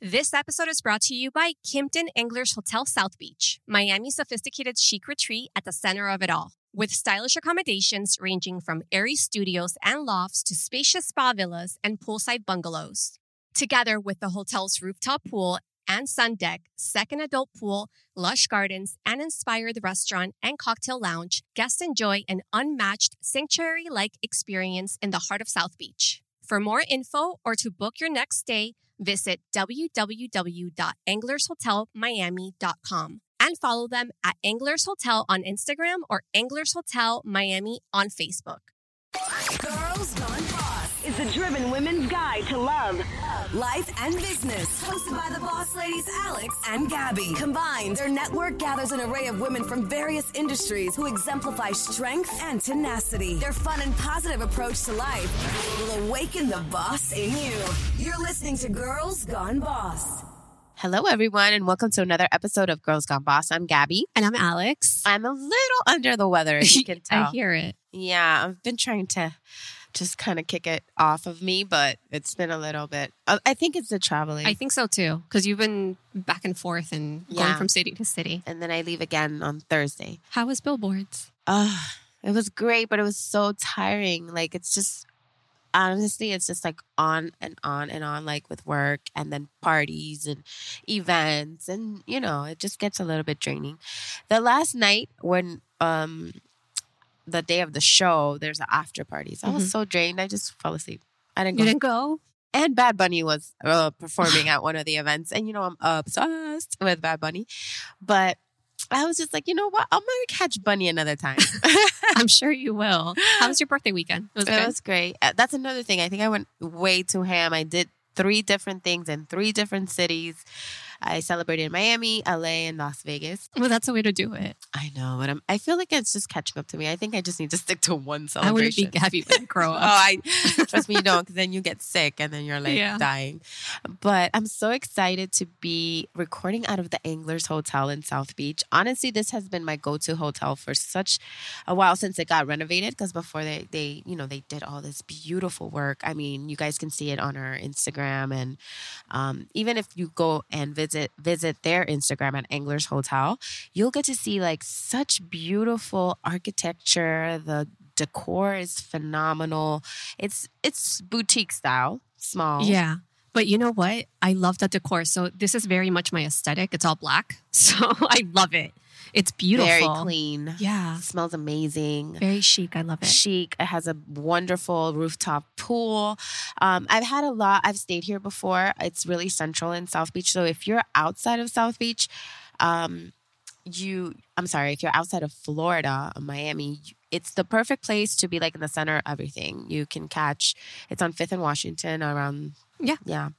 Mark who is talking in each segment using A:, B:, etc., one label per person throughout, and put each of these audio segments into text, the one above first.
A: This episode is brought to you by Kimpton Anglers Hotel South Beach, Miami's sophisticated chic retreat at the center of it all. With stylish accommodations ranging from airy studios and lofts to spacious spa villas and poolside bungalows. Together with the hotel's rooftop pool and sun deck, second adult pool, lush gardens, and inspired restaurant and cocktail lounge, guests enjoy an unmatched sanctuary like experience in the heart of South Beach. For more info or to book your next stay, visit www.anglershotelmiami.com and follow them at Anglers Hotel on Instagram or Anglers Hotel Miami on Facebook.
B: Girls Gone Boss is a driven women's guide to love, life, and business. Hosted by the boss ladies Alex and Gabby. Combined, their network gathers an array of women from various industries who exemplify strength and tenacity. Their fun and positive approach to life will awaken the boss in you. You're listening to Girls Gone Boss.
C: Hello, everyone, and welcome to another episode of Girls Gone Boss. I'm Gabby.
A: And I'm Alex.
C: I'm a little under the weather, as you can tell.
A: I hear it.
C: Yeah, I've been trying to just kind of kick it off of me, but it's been a little bit. uh, I think it's the traveling.
A: I think so too, because you've been back and forth and going from city to city.
C: and then I leave again on Thursday.
A: How was billboards?
C: Uh, it was great, but it was so tiring. Like, it's just, honestly, it's just like on and on and on, like with work and then parties and events. And, you know, it just gets a little bit draining. The last night when, um, the day of the show, there's an after party. So I was
A: Mhm.
C: so drained. I just fell asleep. I didn't
A: You
C: go.
A: didn't go?
C: And Bad Bunny was uh, performing at one of the events. And, you know, I'm obsessed with Bad Bunny. But I was just like, you know what? I'm going to catch Bunny another time.
A: I'm sure you will. How was your birthday weekend? It was
C: It was great. Uh, That's another thing. I think I went way too ham. I did three different things in three different cities. I celebrated in Miami, LA, and Las Vegas.
A: well, that's a way to do it.
C: I know, but I'm, I feel like it's just catching up to me. I think I just need to stick to one celebration.
A: I wouldn't be Gabby when I grow
C: Oh. I trust me, you don't, because then you get sick and then you're like
A: Yeah.
C: dying. But I'm so excited to be recording out of the Anglers Hotel in South Beach. Honestly, this has been my go-to hotel for such a while since it got renovated. Because before they, they, you know, they did all this beautiful work. I mean, you guys can see it on our Instagram, and um, even if you go and visit visit their Instagram at Anglers Hotel, you'll get to see like such beautiful architecture. The decor is phenomenal. It's it's boutique style, small.
A: Yeah. But you know what? I love the decor. So this is very much my aesthetic. It's all black. So I love it. It's beautiful.
C: very clean.
A: Yeah.
C: smells amazing.
A: Very chic. I love it.
C: chic. It has a wonderful rooftop pool. Um, I've had a lot. I've stayed here before. It's really central in South Beach. So if you're outside of South Beach, um, you, I'm sorry, if you're outside of Florida, Miami, it's the perfect place to be like in the center of everything. You can catch. It's on Fifth and Washington around.
A: Yeah.
C: yeah,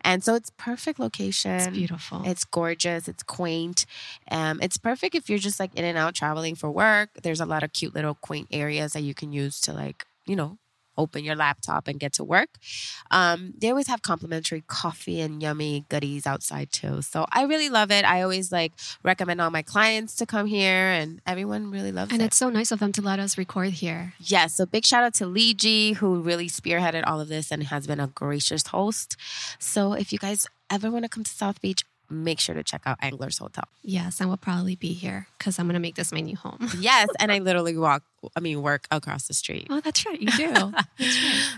C: and so it's perfect location.
A: It's beautiful.
C: It's gorgeous. It's quaint. Um, it's perfect if you're just like in and out traveling for work. There's a lot of cute little quaint areas that you can use to like, you know, open your laptop and get to work. Um, they always have complimentary coffee and yummy goodies outside too. So I really love it. I always like recommend all my clients to come here and everyone really loves
A: and
C: it.
A: And it's so nice of them to let us record here.
C: Yes, so big shout out to Lee G, who really spearheaded all of this and has been a gracious host. So if you guys ever want to come to South Beach, make sure to check out Anglers Hotel.
A: Yes, I will probably be here because I'm going to make this my new home.
C: Yes, and I literally walk, I mean, work across the street.
A: Oh, that's right. You do. right.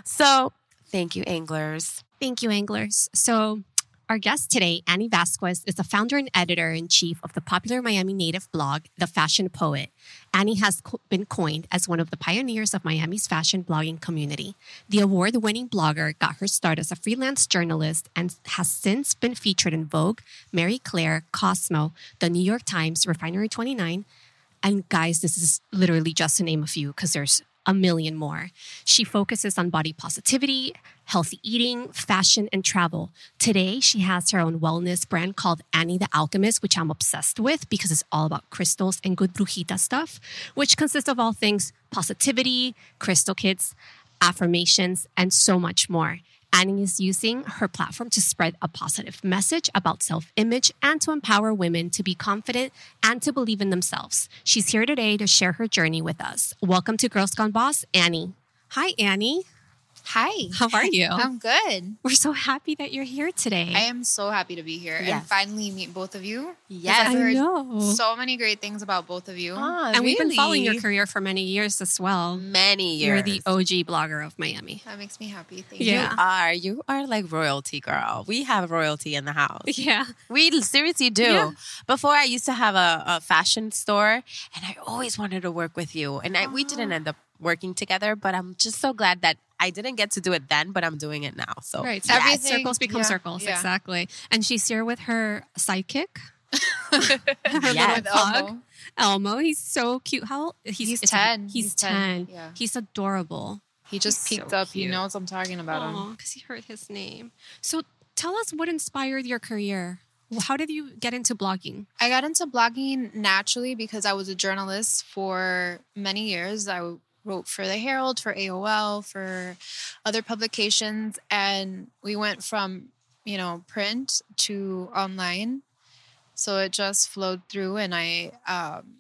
C: So thank you, Anglers.
A: Thank you, anglers. So, our guest today, Annie Vasquez, is the founder and editor in chief of the popular Miami native blog, The Fashion Poet. Annie has co- been coined as one of the pioneers of Miami's fashion blogging community. The award winning blogger got her start as a freelance journalist and has since been featured in Vogue, Marie Claire, Cosmo, the New York Times, Refinery 29, and guys, this is literally just to name a few because there's a million more. She focuses on body positivity, healthy eating, fashion, and travel. Today, she has her own wellness brand called Annie the Alchemist, which I'm obsessed with because it's all about crystals and good brujita stuff, which consists of all things positivity, crystal kits, affirmations, and so much more. Annie is using her platform to spread a positive message about self image and to empower women to be confident and to believe in themselves. She's here today to share her journey with us. Welcome to Girls Gone Boss, Annie. Hi, Annie.
D: Hi.
A: How are you?
D: I'm good.
A: We're so happy that you're here today.
D: I am so happy to be here and finally meet both of you.
C: Yes.
D: I've
A: I know.
D: so many great things about both of you.
C: Ah,
A: and we've been following your career for many years as well.
C: many years.
A: You're the OG blogger of Miami.
D: That makes me happy. Thank
C: You
A: Yeah.
C: are. You are like royalty, girl. We have royalty in the house.
A: Yeah.
C: We seriously do.
A: Yeah.
C: Before I used to have a, a fashion store, and I always wanted to work with you. And I, we didn't end up working together, but I'm just so glad that I didn't get to do it then, but I'm doing it now. So
A: Right. So
D: Yes.
A: everything, circles become
D: Yeah,
A: circles.
D: yeah.
A: Exactly. And she's here with her sidekick. her
C: Yes.
A: little pug,
D: Elmo.
A: Elmo. He's so cute. How he's,
D: He's
A: it's-
D: 10.
A: He's,
D: He's
A: 10.
D: 10. Yeah.
A: He's adorable.
D: He just
A: He's
D: peeked
A: so
D: up. He knows I'm talking about him.
A: Oh, because he heard his name. So tell us what inspired your career. How did you get into blogging?
D: I got into blogging naturally because I was a journalist for many years. I wrote for the Herald, for AOL, for other publications, and we went from you know print to online. So it just flowed through, and I um,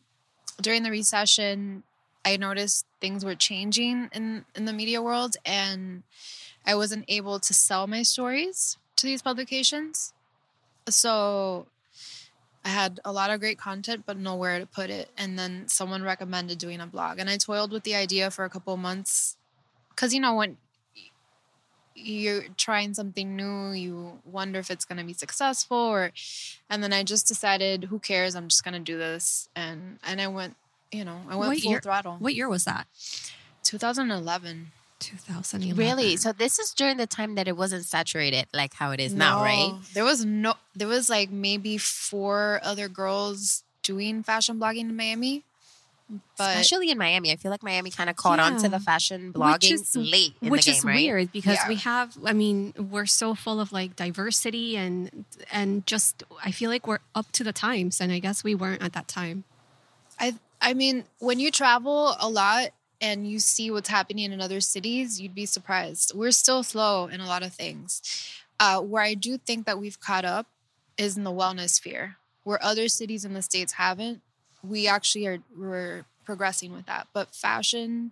D: during the recession, I noticed things were changing in in the media world, and I wasn't able to sell my stories to these publications. So I had a lot of great content, but nowhere to put it. And then someone recommended doing a blog, and I toiled with the idea for a couple of months. Because you know when you're trying something new, you wonder if it's going to be successful, or. And then I just decided, who cares? I'm just going to do this, and and I went, you know, I went
A: What
D: full
A: year-
D: throttle.
A: What year was that?
D: 2011.
A: 2011.
C: really, so this is during the time that it wasn't saturated like how it is now, right?
D: There was no. There was like maybe four other girls doing fashion blogging in Miami, but
C: Especially in Miami, I feel like Miami kind of caught on to the fashion
A: Which
C: blogging
A: is-
C: late in
A: which
C: the game,
A: is
C: right?
A: weird because
D: Yeah.
A: we have i mean we're so full of like diversity and and just i feel like we're up to the times and i guess we weren't at that time
D: I I mean, when you travel a lot and you see what's happening in other cities, you'd be surprised. We're still slow in a lot of things. Uh, where I do think that we've caught up is in the wellness sphere, where other cities in the states haven't. We actually are we're progressing with that. But fashion,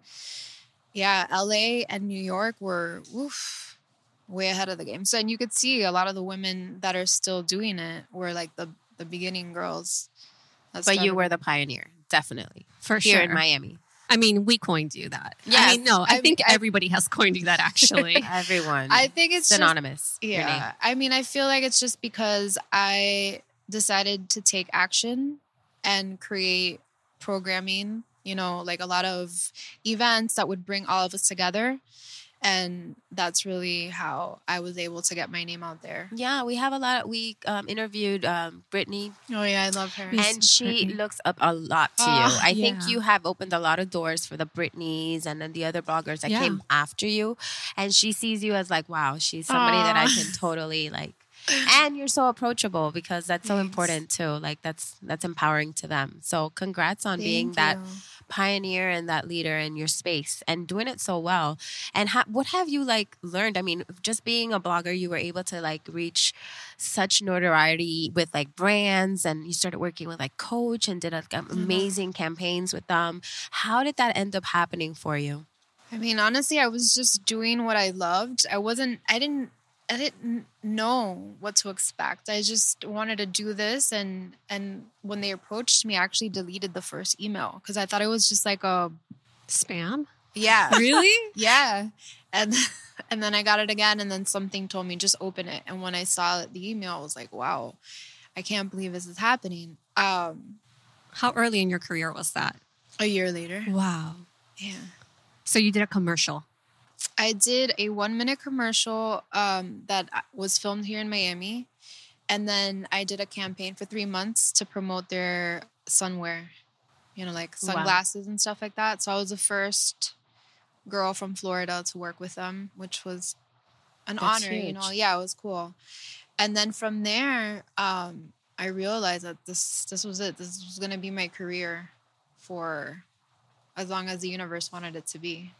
D: yeah, LA and New York were oof, way ahead of the game. So and you could see a lot of the women that are still doing it were like the the beginning girls. that
C: But you were the pioneer, definitely.
A: for
C: Here
A: sure
C: in Miami.
A: I mean we coined you that
C: Yeah.
A: i mean no i,
D: I
A: think
D: mean, I-
A: everybody has coined you that actually
C: Everyone.
D: I think it's just-
C: synonymous. your
D: yeah. I mean, I feel like it's just because I decided to take action and create programming, you know, like a lot of events that would bring all of us together. And that's really how I was able to get my name out there.
C: Yeah, we have a lot. Of, We um, interviewed um, Brittany,
D: Oh, yeah, I love her.
C: And she
A: Brittany.
C: looks up a lot to you.
D: Ah,
C: I think you have opened a lot of doors for the Britneys and then the other bloggers that
A: Yeah.
C: came after you. And she sees you as like, wow, she's somebody that I can totally like. And you're so approachable because that's so
D: Thanks.
C: important too. Like that's that's empowering to them. So congrats on being
D: Thank
C: that pioneer and that leader in your space and doing it so well. And ha- what have you like learned? I mean, just being a blogger, you were able to like reach such notoriety with like brands, and you started working with like Coach and did like
D: Mm-hmm.
C: amazing campaigns with them. How did that end up happening for you?
D: I mean, honestly, I was just doing what I loved. I wasn't, I didn't, I didn't know what to expect. I just wanted to do this, and and when they approached me, I actually deleted the first email because I thought it was just like a
A: spam?
D: Yeah,
A: really?
D: Yeah, and and then I got it again, and then something told me just open it, and when I saw the email, I was like, wow, I can't believe this is happening. Um,
A: how early in your career was that?
D: a year later,
A: wow.
D: Yeah.
A: so you did a commercial
D: I did a one minute commercial um, that was filmed here in Miami. And then I did a campaign for three months to promote their sunwear, you know, like
C: Wow.
D: sunglasses and stuff like that. So I was the first girl from Florida to work with them, which was an
C: That's
D: honor, you know. Yeah, it was cool. And then from there, um, I realized that this this was it. This was gonna be my career for as long as the universe wanted it to be.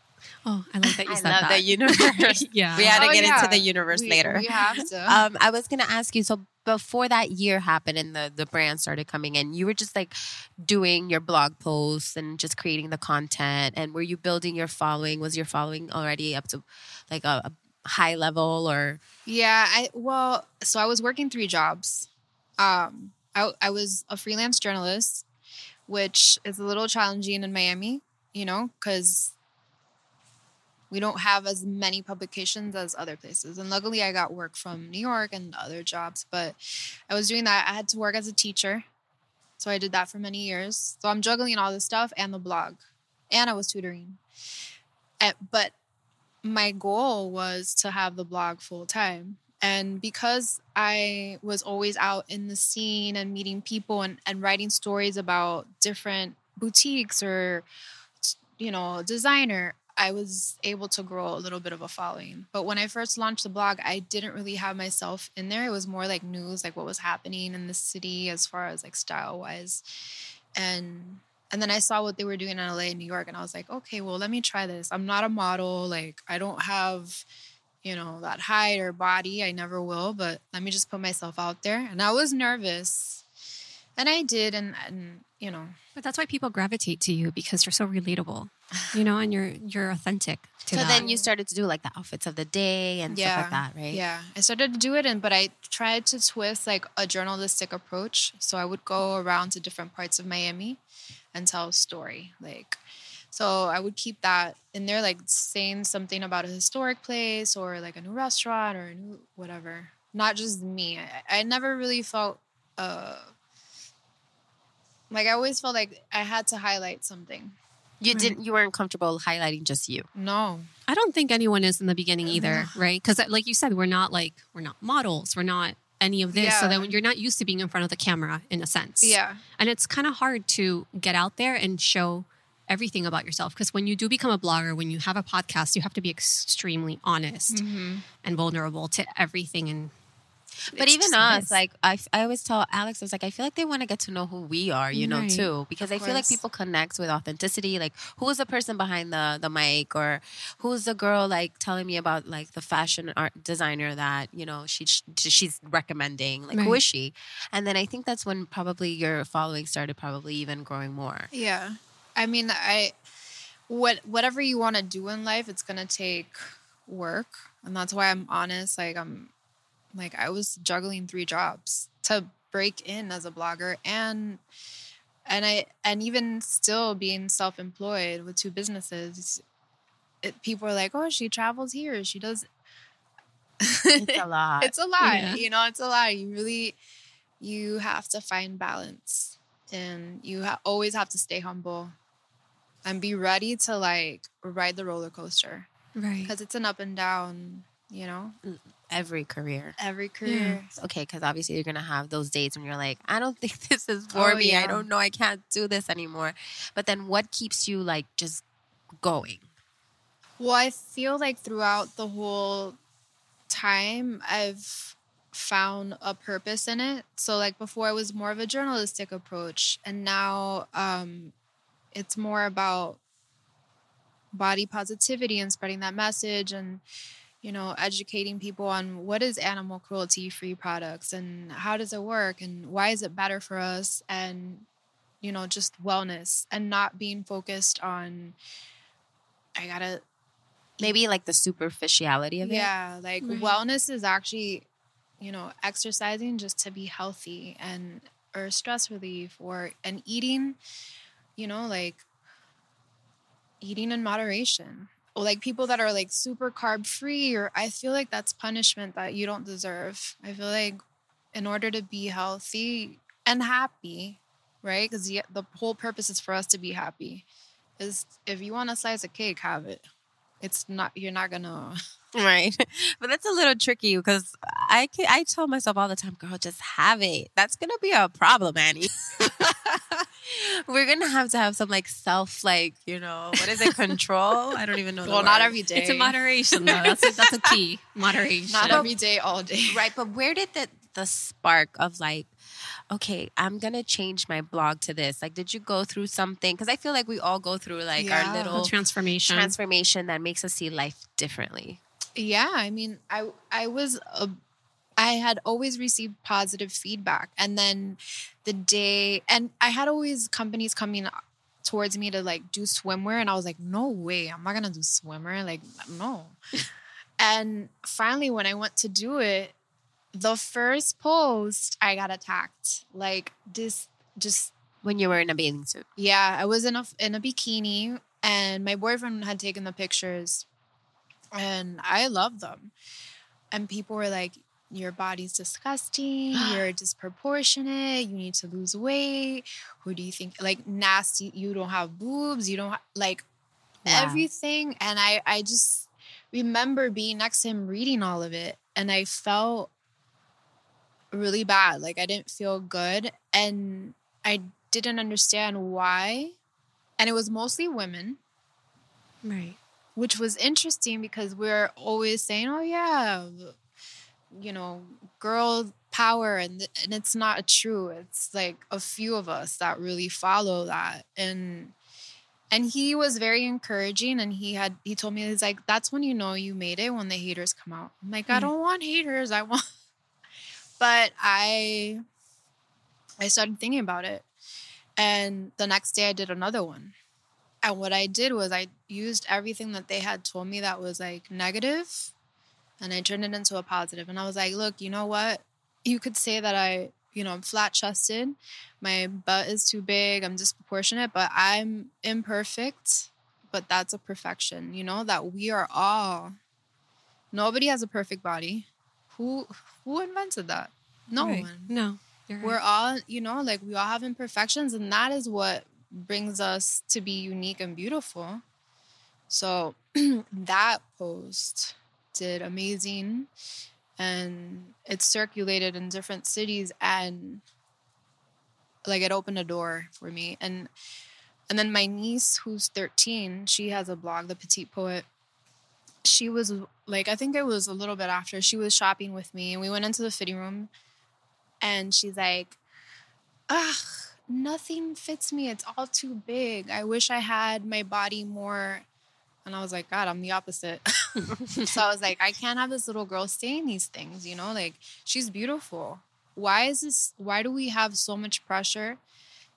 A: Oh, I like that you
C: I
A: said
C: love
A: that.
C: the universe.
A: yeah.
C: We had to
D: Oh,
C: get
D: yeah.
C: into the universe
D: We-
C: later.
D: We have to.
C: Um, I was gonna ask you. So before that year happened and the the brand started coming in, you were just like doing your blog posts and just creating the content. And were you building your following? Was your following already up to like a, a high level or?
D: Yeah, I well, so I was working three jobs. Um, I I was a freelance journalist, which is a little challenging in Miami, you know, because we don't have as many publications as other places. And luckily, I got work from New York and other jobs. But I was doing that. I had to work as a teacher, so I did that for many years. So I'm juggling all this stuff and the blog, and I was tutoring. And, but my goal was to have the blog full time. And because I was always out in the scene and meeting people and, and writing stories about different boutiques or, you know, designer, I was able to grow a little bit of a following. But when I first launched the blog, I didn't really have myself in there. It was more like news, like what was happening in the city as far as like style wise. And and then I saw what they were doing in LA and New York, and I was like, okay, well, let me try this. I'm not a model. Like, I don't have, you know, that height or body. I never will, but let me just put myself out there. And I was nervous. And I did. And, and you know,
A: But that's why people gravitate to you because you're so relatable, you know, and you're you're authentic. To
C: So
A: that.
C: then you started to do like the outfits of the day and stuff like that, right?
D: Yeah, I started to do it, and but I tried to twist like a journalistic approach. So I would go around to different parts of Miami and tell a story. Like, so I would keep that in there, like saying something about a historic place or like a new restaurant or a new whatever. Not just me. I, I never really felt uh like I always felt like I had to highlight something.
C: You
A: Right.
C: didn't. You weren't comfortable highlighting just you.
D: No.
A: I don't think anyone is in the beginning either, right? Because like you said, we're not like we're not models, we're not any of this. So
D: Yeah.
A: then you're not used to being in front of the camera in a sense.
D: Yeah.
A: And it's kind of hard to get out there and show everything about yourself because when you do become a blogger, when you have a podcast, you have to be extremely honest
D: Mm-hmm.
A: and vulnerable to everything. And
C: But even us, like I, I always tell Alex, I was like, I feel like they want to get to know who we are, you know, too, because
D: Of
C: I feel like people connect with authenticity. Like, who is the person behind the the mic, or who's the girl like telling me about like the fashion art designer that you know she she's recommending? Like, who
A: Right.
C: is she? And then I think that's when probably your following started probably even growing more.
D: Yeah. I mean, I what whatever you want to do in life, it's going to take work. And that's why I'm honest, like I'm like I was juggling three jobs to break in as a blogger and and I and even still being self-employed with two businesses. It, people are like, "Oh, she travels here. She does
C: It's a lot.
D: it's a lot
A: Yeah.
D: you know it's a lot you really you have to find balance and you ha- always have to stay humble and be ready to like ride the roller coaster
A: right.
D: because it's an up and down you know
C: every career.
D: every career
C: Okay, because obviously you're gonna have those days when you're like, I don't think this is for
D: Oh,
C: me. I don't know. I can't do this anymore. But then, what keeps you like just going?
D: well i feel like throughout the whole time i've found a purpose in it so like before it was more of a journalistic approach and now um it's more about body positivity and spreading that message and you know educating people on what is animal cruelty free products and how does it work and why is it better for us and you know just wellness and not being focused on i gotta
C: Maybe like the superficiality of it.
D: yeah like
A: Right.
D: wellness is actually you know exercising just to be healthy and or stress relief or and eating you know like eating in moderation or like people that are like super carb free or i feel like that's punishment that you don't deserve. I feel like in order to be healthy and happy right? Because the, the whole purpose is for us to be happy is if you want a slice of cake have it it's not you're not gonna
C: Right. But that's a little tricky because I can, I tell myself all the time, girl, just have it. That's gonna be a problem, Annie. We're gonna have to have some like self, like you know, what is it? Control? I don't even know. the
D: well not
C: word.
D: every day
A: It's a moderation though. That's a, that's a key. Moderation.
D: not every day all day
C: Right, but where did the the spark of like, okay, I'm gonna change my blog to this? Like, did you go through something? Because I feel like we all go through like
D: Yeah.
C: our
A: The
C: little
A: transformation.
C: transformation that makes us see life differently.
D: Yeah, I mean, I I was a I had always received positive feedback, and then the day, and I had always companies coming towards me to like do swimwear, and I was like, no way, I'm not gonna do swimwear, like no. and finally, when I went to do it, the first post I got attacked, like this, just
C: When you were in a bathing suit.
D: yeah, I was in a in a bikini, and my boyfriend had taken the pictures, and I loved them. And people were like, "Your body's disgusting. You're disproportionate. You need to lose weight. Who do you think? Like nasty. You don't have boobs. You don't ha-, like
C: Wow.
D: everything." And I I just remember being next to him reading all of it, and I felt really bad. Like I didn't feel good, and I didn't understand why. And it was mostly women,
A: Right.
D: which was interesting because we're always saying, oh, yeah, you know, girl power. And, and it's not true. It's like a few of us that really follow that. And, and he was very encouraging and he had, he told me, he's like, that's when you know you made it when the haters come out. I'm like, I
A: Mm.
D: don't want haters. I want, but I, I started thinking about it. And the next day I did another one. And what I did was I used everything that they had told me that was like negative and I turned it into a positive. And I was like, look, you know what? You could say that I, you know, I'm flat chested, my butt is too big, I'm disproportionate, but I'm imperfect. But that's a perfection, you know, that we are all, nobody has a perfect body. Who who invented that? No
A: Right.
D: one
A: No. You're
D: we're all you know like we all have imperfections and that is what brings us to be unique and beautiful so that post did amazing and it circulated in different cities and like it opened a door for me and and then my niece who's 13 she has a blog the petite poet she was like i think it was a little bit after she was shopping with me and we went into the fitting room and she's like, ugh, nothing fits me. It's all too big. I wish I had my body more. And I was like, God, I'm the opposite. so I was like, I can't have this little girl saying these things, you know? Like, she's beautiful. Why is this? Why do we have so much pressure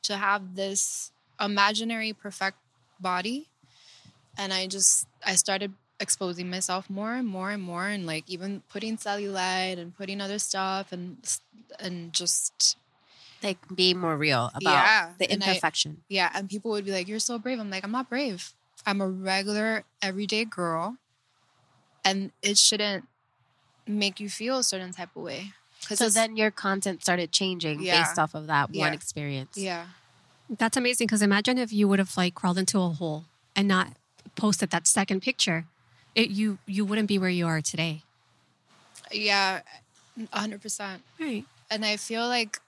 D: to have this imaginary perfect body? And I just, I started exposing myself more and more and more and like even putting cellulite and putting other stuff and and just
C: Like be more real about
D: Yeah,
C: the
D: and I-
C: imperfection.
D: yeah and people would be like you're so brave i'm like i'm not brave i'm a regular everyday girl and it shouldn't make you feel a certain type of way
C: so then your content started changing
D: Yeah.
C: based off of that one experience.
D: yeah
A: That's amazing because imagine if you would have like crawled into a hole and not posted that second picture, it you you wouldn't be where you are today.
D: yeah 100%
A: Right.
D: and i feel like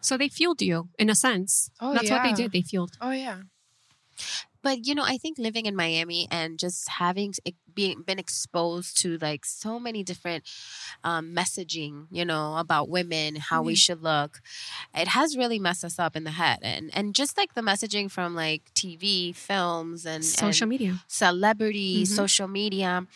A: So they fueled you in a sense.
D: Oh,
A: That's what they did. They fueled.
D: oh yeah
C: But you know, I think living in Miami and just having being been exposed to like so many different um, messaging, you know, about women, how we
A: Mhm.
C: should look, it has really messed us up in the head. And and just like the messaging from like TV, films, and
A: Social
C: and
A: media.
C: celebrity,
A: Mhm.
C: social media.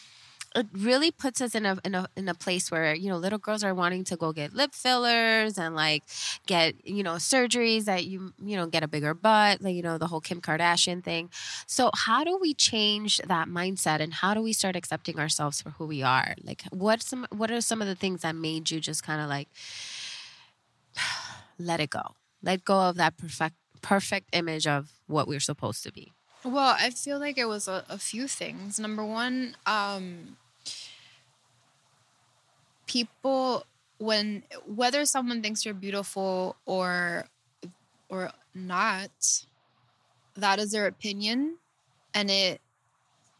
C: It really puts us in a, in a in a place where you know little girls are wanting to go get lip fillers and like get you know surgeries that you you know get a bigger butt like you know the whole Kim Kardashian thing. So how do we change that mindset and how do we start accepting ourselves for who we are? Like what some what are some of the things that made you just kind of like let it go, let go of that perfect perfect image of what we're supposed to be.
D: Well, I feel like it was a, a few things. Number one, um, people when whether someone thinks you're beautiful or or not, that is their opinion, and it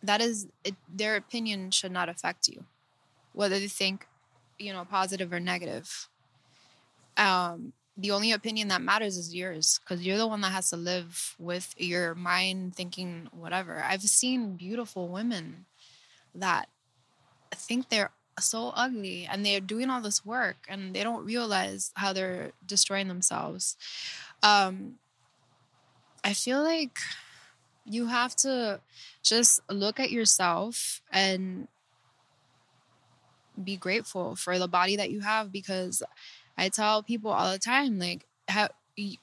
D: that is it, their opinion should not affect you, whether they think you know positive or negative. Um, the only opinion that matters is yours because you're the one that has to live with your mind thinking whatever. I've seen beautiful women that think they're so ugly and they're doing all this work and they don't realize how they're destroying themselves. Um, I feel like you have to just look at yourself and be grateful for the body that you have because I tell people all the time like ha-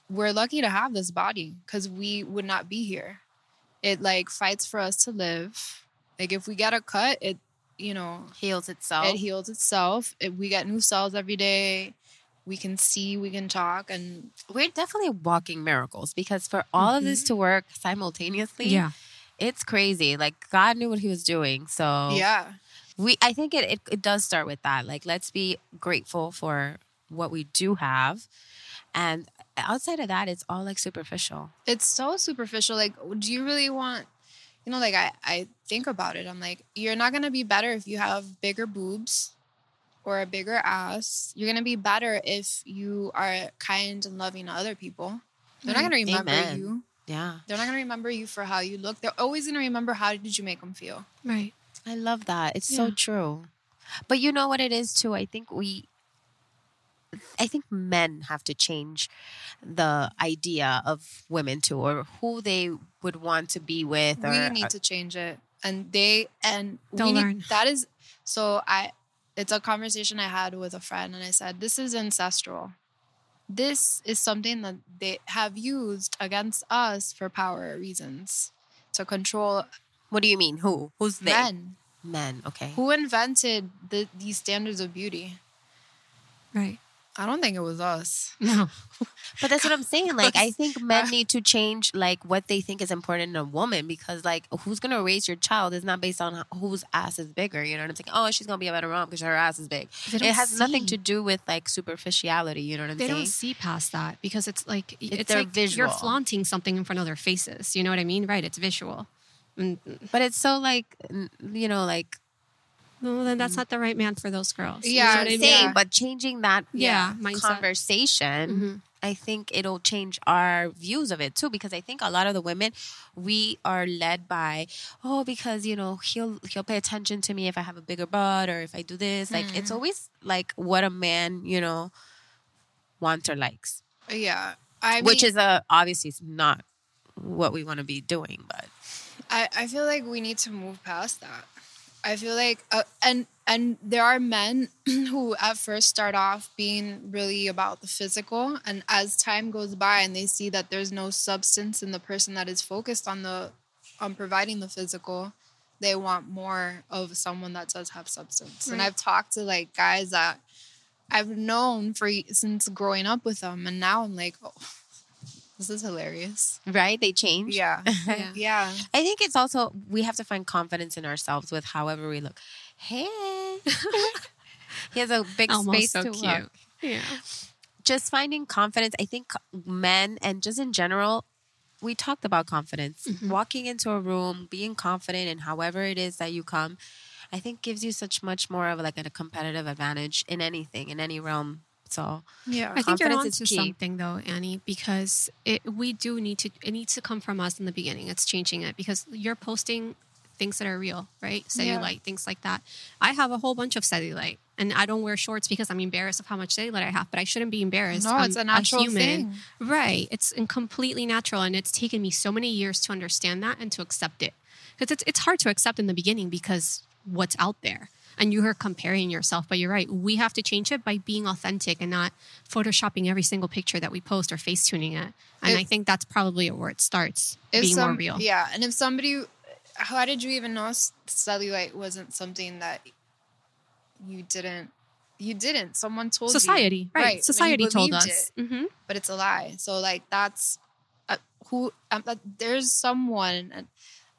D: we're lucky to have this body because we would not be here. It like fights for us to live. Like if we get a cut, it you know
C: heals itself.
D: It heals itself. It, we get new cells every day. We can see, we can talk, and
C: we're definitely walking miracles because for all mm-hmm. of this to work simultaneously,
A: yeah,
C: it's crazy. Like God knew what He was doing. So
D: yeah,
C: we. I think it, it it does start with that. Like let's be grateful for what we do have, and outside of that, it's all like superficial.
D: It's so superficial. Like, do you really want? You know, like I, I think about it. I'm like, you're not gonna be better if you have bigger boobs or a bigger ass. You're gonna be better if you are kind and loving to other people. They're not mm, gonna remember Amen. you.
C: Yeah.
D: They're not gonna remember you for how you look. They're always gonna remember how did you make them feel.
A: Right.
C: I love that. It's yeah. so true. But you know what it is too? I think we I think men have to change the idea of women too, or who they would want to be with. Or,
D: we need uh to change it, and they eh, and
A: Don't
D: we
A: learn.
D: Need, that is so. I it's a conversation I had with a friend, and I said this is ancestral. This is something that they have used against us for power reasons to control.
C: What do you mean? Who? Who's
D: men?
C: Men. Okay.
D: Who invented the, these standards of beauty?
A: Right.
D: I don't think it was us.
A: No.
C: But that's what I'm saying. Like, I think men need to change like what they think is important in a woman because like who's gonna raise your child is not based on whose ass is bigger. You know what I'm saying? Oh, she's gonna be a better mom because her ass is big. It has see. nothing to do with like superficiality. You know what I'm
A: they
C: saying?
A: They don't see past that because it's like
C: it's,
A: it's like
C: visual.
A: you're flaunting something in front of their faces. You know what I mean? Right? It's visual.
C: Mm, but it's so like you know like
A: well, then that's mm. not the right man for those girls.
C: Yeah, you know saying, yeah. but changing that
A: yeah,
C: conversation, mm-hmm. I think it'll change our views of it too. Because I think a lot of the women, we are led by, oh, because you know he'll he'll pay attention to me if I have a bigger butt or if I do this. Like it's mm. always like what a man you know wants or likes.
D: Yeah, I mean,
C: which is a obviously not what we want to be doing, but
D: I I feel like we need to move past that. I feel like, uh, and and there are men who at first start off being really about the physical, and as time goes by, and they see that there's no substance in the person that is focused on the on providing the physical, they want more of someone that does have substance. Right. And I've talked to like guys that I've known for since growing up with them, and now I'm like, oh this is hilarious.
C: Right? They change.
D: Yeah. yeah. yeah.
C: I think it's also, we have to find confidence in ourselves with however we look. Hey. he has a big Almost space so to cute. Look.
A: Yeah.
C: Just finding confidence. I think men and just in general, we talked about confidence. Mm-hmm. Walking into a room, being confident in however it is that you come, I think gives you such much more of like a competitive advantage in anything, in any realm so
D: yeah,
A: I think you're onto something though, Annie, because it we do need to it needs to come from us in the beginning. It's changing it because you're posting things that are real, right? Cellulite, yeah. things like that. I have a whole bunch of cellulite, and I don't wear shorts because I'm embarrassed of how much cellulite I have. But I shouldn't be embarrassed.
D: No, it's a natural
A: a human.
D: thing,
A: right? It's completely natural, and it's taken me so many years to understand that and to accept it because it's it's hard to accept in the beginning because what's out there and you are comparing yourself. But you're right. We have to change it by being authentic and not photoshopping every single picture that we post or face tuning it. And if, I think that's probably where it starts being
D: some,
A: more real.
D: Yeah. And if somebody, how did you even know cellulite wasn't something that you didn't? You didn't. Someone told
A: society,
D: you.
A: Right. right. Society told us. Mm-hmm.
D: But it's a lie. So like that's uh, who. Um, uh, there's someone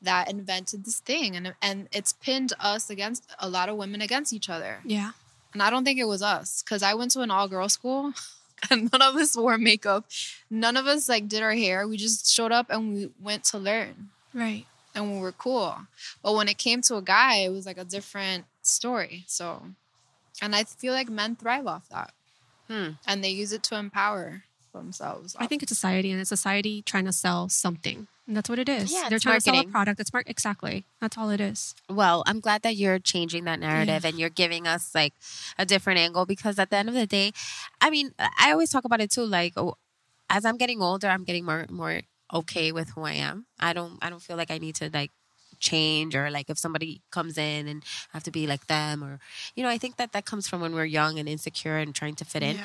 D: that invented this thing and and it's pinned us against a lot of women against each other.
A: Yeah.
D: And I don't think it was us cuz I went to an all girl school and none of us wore makeup. None of us like did our hair. We just showed up and we went to learn.
A: Right.
D: And we were cool. But when it came to a guy, it was like a different story. So and I feel like men thrive off that.
C: Hmm.
D: And they use it to empower. Themselves.
A: I think it's society and it's society trying to sell something. And that's what it is.
C: Yeah,
A: They're
C: it's
A: trying to sell a product. That's mar- exactly. That's all it is.
C: Well, I'm glad that you're changing that narrative and you're giving us like a different angle because at the end of the day, I mean, I always talk about it too. Like, oh, as I'm getting older, I'm getting more more okay with who I am. I don't I don't feel like I need to like change or like if somebody comes in and I have to be like them or you know I think that that comes from when we're young and insecure and trying to fit in.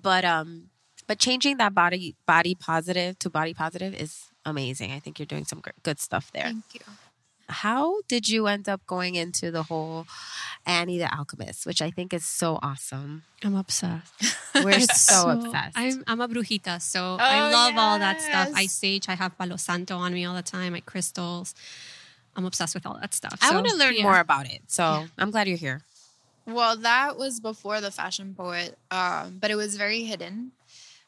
C: But um but changing that body body positive to body positive is amazing. I think you're doing some good stuff there.
D: Thank you.
C: How did you end up going into the whole Annie the Alchemist, which I think is so awesome?
A: I'm obsessed.
C: We're
A: It's
C: so, obsessed.
A: I'm, I'm a brujita, so I
D: Oh,
A: love all that stuff. I
D: yes.
A: sage, I have Palo Santo on me all the time, my crystals. I'm obsessed with all that stuff.
C: I want to learn
A: yeah.
C: more about it. So
A: Yeah.
C: I'm glad you're here.
D: Well, that was before the fashion poet, um, but it was very hidden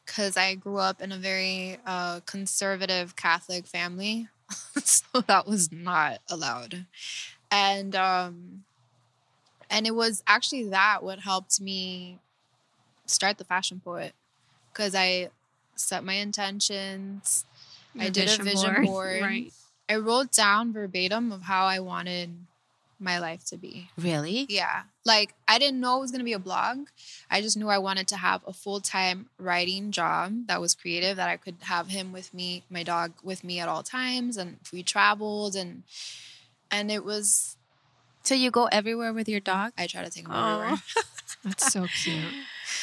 D: because I grew up in a very uh, conservative Catholic family, so that was not allowed. And um, and it was actually that what helped me start the fashion poet because I set my intentions. I
A: Your
D: did a vision board.
A: Right.
D: I wrote down verbatim of how I wanted my life to be.
C: Really?
D: Yeah. Like I didn't know it was going to be a blog. I just knew I wanted to have a full-time writing job that was creative that I could have him with me, my dog with me at all times and we traveled and and it was
C: So you go everywhere with your dog?
D: I try to take him
C: Aw.
D: everywhere.
A: That's so cute.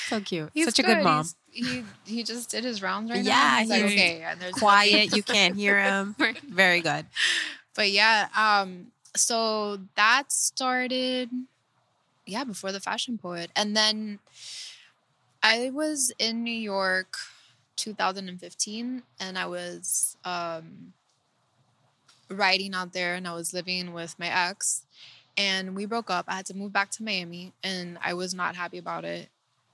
C: So cute.
D: He's
C: Such a good mom.
D: He's- he he just did his rounds right now.
C: Yeah,
D: He's like, okay, and there's
C: Quiet. You can't hear him. Very good.
D: but yeah um so that started yeah before the fashion poet. And then i was in new york 2015 and i was um writing out there and i was living with my ex and we broke up. I had to move back to miami and i was not happy about it.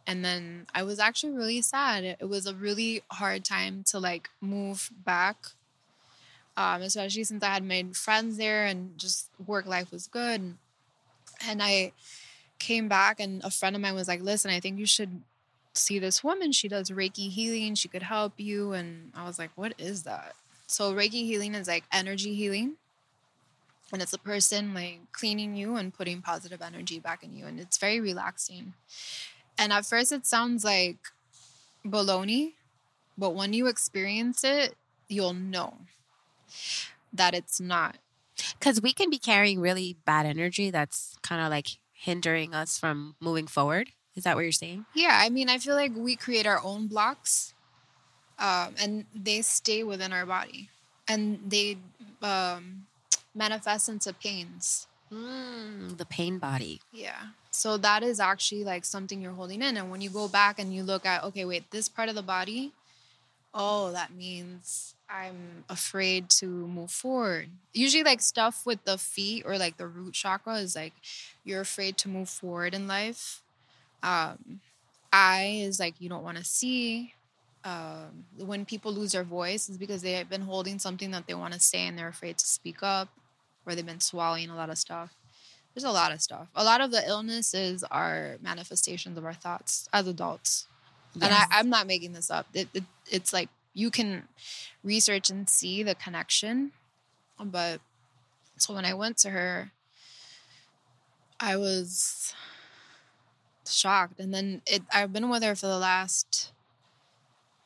D: And then i was actually really sad. It, it was a really hard time to like move back um, especially since I had made friends there and just work life was good. And I came back, and a friend of mine was like, Listen, I think you should see this woman. She does Reiki healing, she could help you. And I was like, What is that? So, Reiki healing is like energy healing. And it's a person like cleaning you and putting positive energy back in you. And it's very relaxing. And at first, it sounds like baloney, but when you experience it, you'll know that it's not.
C: Because we can be carrying really bad energy that's kind of like hindering us from moving forward. Is that what you're saying?
D: Yeah, I mean, I feel like we create our own blocks, um, and they stay within our body, and they um, manifest into pains.
C: Mm, the pain body.
D: Yeah. So that is actually like something you're holding in, and when you go back and you look at, okay, wait, this part of the body, oh, that means I'm afraid to move forward. Usually, like stuff with the feet or like the root chakra is like you're afraid to move forward in life. Um, eye is like you don't want to see. Um, when people lose their voice is because they have been holding something that they want to say and they're afraid to speak up, or they've been swallowing a lot of stuff. There's a lot of stuff. A lot of the illnesses are manifestations of our thoughts as adults. And I, I'm not making this up. It, it, it's like you can research and see the connection. But so when I went to her, I was shocked. And then it I've been with her for the last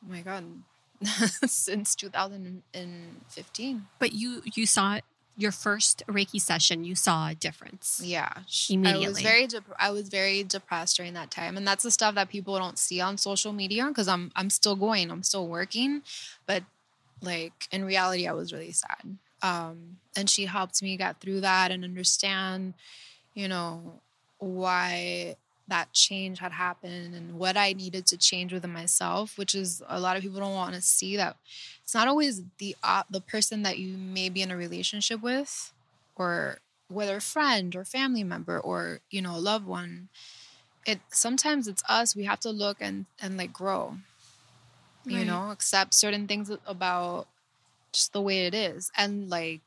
D: oh my god since 2015.
A: But you you saw your first Reiki session, you saw a difference.
D: Yeah, sh- I was
A: Immediately.
D: very I was very depressed during that time, and that's the stuff that people don't see on social media because I'm I'm still going, I'm still working, but like in reality, I was really sad. Um, and she helped me get through that and understand, you know, why that change had happened and what I needed to change within myself, which is a lot of people don't want to see that it's not always the uh, the person that you may be in a relationship with or whether a friend or family member or you know a loved one it sometimes it's us we have to look and and like grow you
A: Right.
D: know accept certain things about just the way it is and like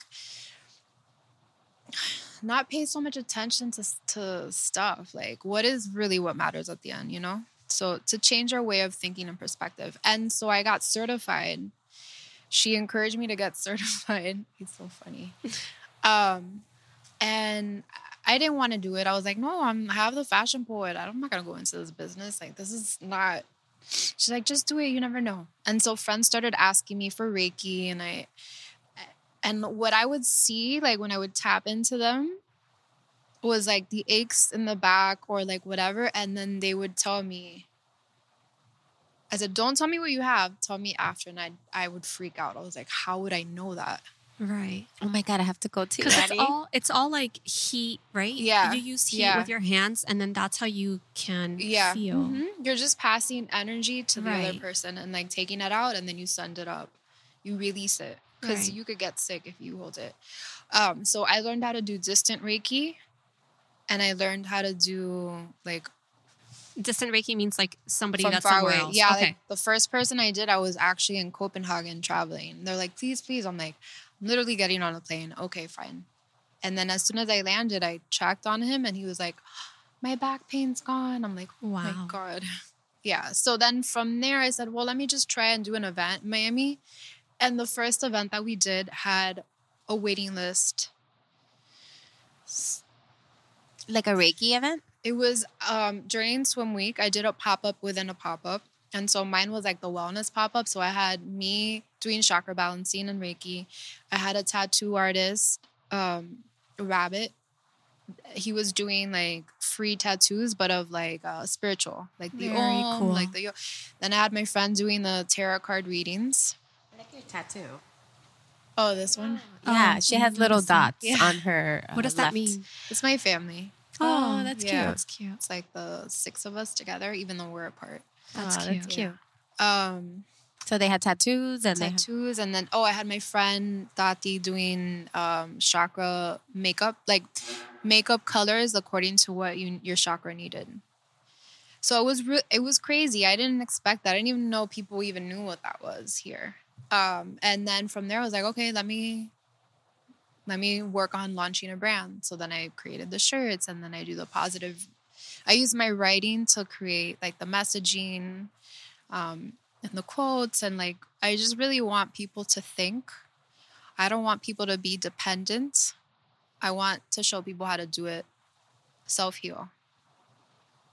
D: not pay so much attention to to stuff like what is really what matters at the end you know So to change our way of thinking and perspective. And so I got certified. She encouraged me to get certified. He's so funny. Um, and I didn't want to do it. I was like, no, I'm I have the fashion poet. I'm not gonna go into this business. Like this is not. She's like, just do it. You never know. And so friends started asking me for Reiki, and I, and what I would see, like when I would tap into them, was like the aches in the back or like whatever, and then they would tell me. I said, "Don't tell me what you have. Tell me after." And I, I would freak out. I was like, "How would I know that?"
A: Right.
C: Oh my god, I have to go too.
A: Because it's all it's all like heat, right?
D: Yeah.
A: You use heat
D: Yeah.
A: with your hands, and then that's how you can
D: yeah
A: feel.
D: Mhm. you're just passing energy to the other person and like taking it out and then you send it up you release it because
A: Right.
D: you could get sick if you hold it. Um so i learned how to do distant reiki and i learned how to do like
A: Distant Reiki means like somebody that's
D: far
A: somewhere
D: away.
A: else.
D: yeah
A: Okay.
D: like the first person i did i was actually in copenhagen traveling. They're like please please i'm like i'm literally getting on a plane. Okay fine. And then as soon as i landed i checked on him and he was like my back pain's gone. I'm like oh my god. Yeah so then from there i said well let me just try and do an event in miami and the first event that we did had a waiting list.
C: Like a Reiki event.
D: it was um during swim week i did a pop-up within a pop-up. And so mine was like the wellness pop-up. So i had me doing chakra balancing and reiki. I had a tattoo artist um rabbit. He was doing like free tattoos but of like uh spiritual like the
A: Very
D: om
A: cool.
D: like the yo- then i had my friend doing the tarot card readings
C: like your tattoo.
D: oh this one
C: Yeah,
A: Oh,
C: she has little dots
D: Yeah.
C: on her.
A: What
C: uh,
A: does that
C: left.
A: mean?
D: it's my family
C: Oh, that's
D: yeah.
C: cute.
A: That's cute.
D: it's like the six of us together even though we're apart
A: That's
C: Oh,
A: cute.
C: That's cute.
D: um
C: So they had tattoos and they had,
D: tattoos and then oh i had my friend Tati doing um chakra makeup like makeup colors according to what you, your chakra needed so it was re- it was crazy i didn't expect that i didn't even know people even knew what that was here um and then from there i was like okay let me let me work on launching a brand so then i created the shirts and then i do the positive i use my writing to create like the messaging um and the quotes and like I just really want people to think. I don't want people to be dependent. I want to show people how to do it self heal.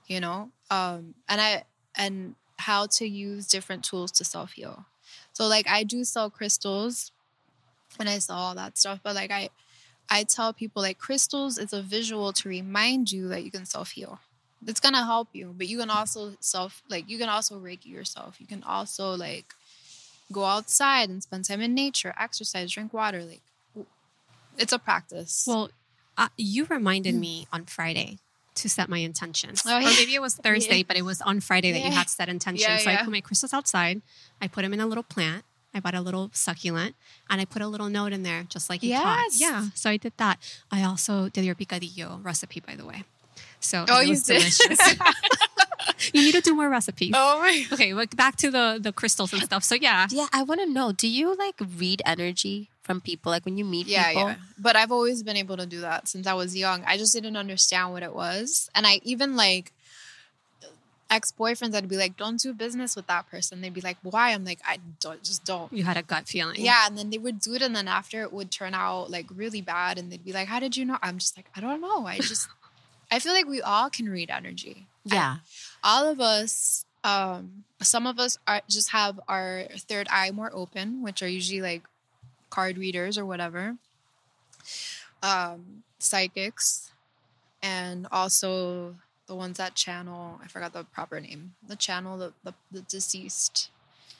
D: You know? Um and I and how to use different tools to self heal. So like I do sell crystals and I sell all that stuff, but like I I tell people like crystals is a visual to remind you that you can self heal it's gonna help you but you can also self like you can also reiki yourself. You can also like go outside and spend time in nature exercise drink water like it's a practice.
A: Well, uh, you reminded me on Friday to set my intentions.
D: Oh,
A: Or maybe it was Thursday, but it was on Friday that you
D: Yeah.
A: had set intentions.
D: Yeah,
A: so I put my crystals outside. I put them in a little plant. I bought a little succulent and I put a little note in there, just like you taught.
D: Yes.
A: Yeah. So I did that. I also did your picadillo recipe, by the way. So
D: Oh,
A: it
D: you
A: was
D: did?
A: delicious. you need to do more recipes.
D: oh my
A: Okay, but back to the the crystals and stuff. So yeah,
C: Yeah, I want to know. Do you like read energy from people? Like when you meet
D: yeah
C: people?
D: yeah but i've always been able to do that since i was young i just didn't understand what it was and i even like ex-boyfriends i'd be like don't do business with that person they'd be like why i'm like i don't just don't
A: you had a gut feeling.
D: Yeah, and then they would do it, and then after it would turn out like really bad, and they'd be like, "How did you know?" I'm just like, I don't know. I just, I feel like we all can read energy.
C: Yeah.
D: All of us, um, some of us are just have our third eye more open, which are usually like card readers or whatever, um, psychics, and also the ones that channel. I forgot the proper name. The channel the the, the deceased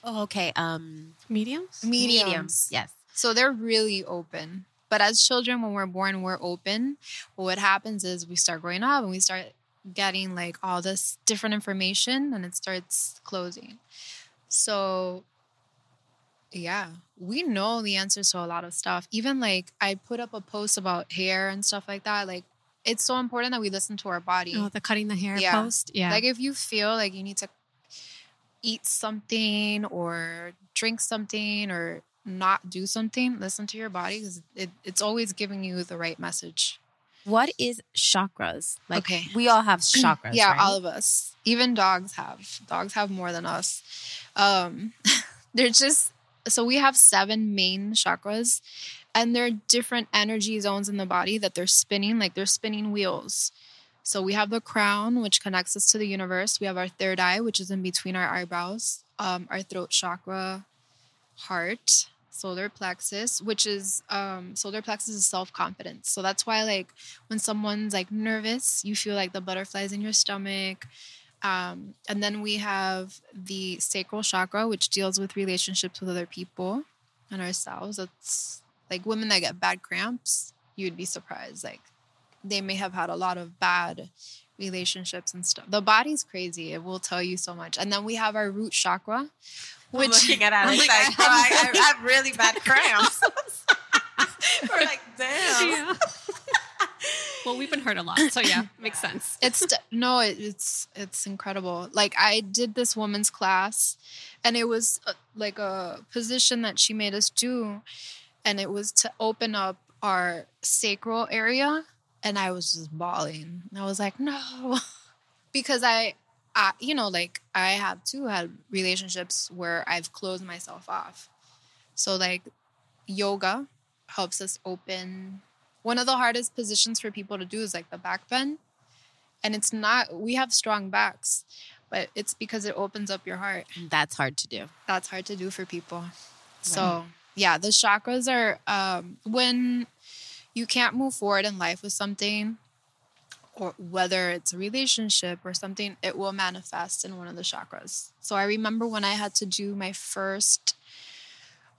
C: Oh, okay. Um,
A: Mediums?
D: mediums.
C: Yes.
D: So they're really open. But as children, when we're born, we're open. But what happens is we start growing up and we start getting like all this different information and it starts closing. So, yeah, we know the answers to a lot of stuff. Even like I put up a post about hair and stuff like that. Like, it's so important that we listen to our body.
A: Oh, the cutting the hair
D: Yeah.
A: post. Yeah.
D: Like if you feel like you need to eat something or drink something or not do something, listen to your body because it, it's always giving you the right message.
C: What is chakras? Like
D: Okay.
C: we all have chakras.
D: yeah,
C: right?
D: all of us. Even dogs have. Dogs have more than us. Um, they're just so we have seven main chakras, and they're different energy zones in the body that they're spinning, like they're spinning wheels. So we have the crown, which connects us to the universe. We have our third eye, which is in between our eyebrows. Um, our throat chakra, heart, solar plexus, which is um, solar plexus is self confidence. So that's why, like, when someone's like nervous, you feel like the butterflies in your stomach. Um, and then we have the sacral chakra, which deals with relationships with other people and ourselves. It's like women that get bad cramps, you'd be surprised. Like, they may have had a lot of bad relationships and stuff. The body's crazy. It will tell you so much. And then we have our root chakra,
C: I'm looking at Alex
D: like,
C: like,
D: I
C: "Oh, I,
D: have-
C: I have really bad cramps. We're like, damn.
A: Yeah. well, we've been hurt a lot, so yeah, makes sense.
D: it's no it, it's it's incredible like i did this woman's class and it was uh like a position that she made us do and it was to open up our sacral area and i was just bawling. I was like no. Because i I, you know like i have too had relationships where i've closed myself off. So like yoga helps us open. One of the hardest positions for people to do is like the back bend. And it's not we have strong backs but it's because it opens up your heart.
C: That's hard to do.
D: that's hard to do for people. So yeah the chakras are um when you can't move forward in life with something or whether it's a relationship or something it will manifest in one of the chakras so i remember when i had to do my first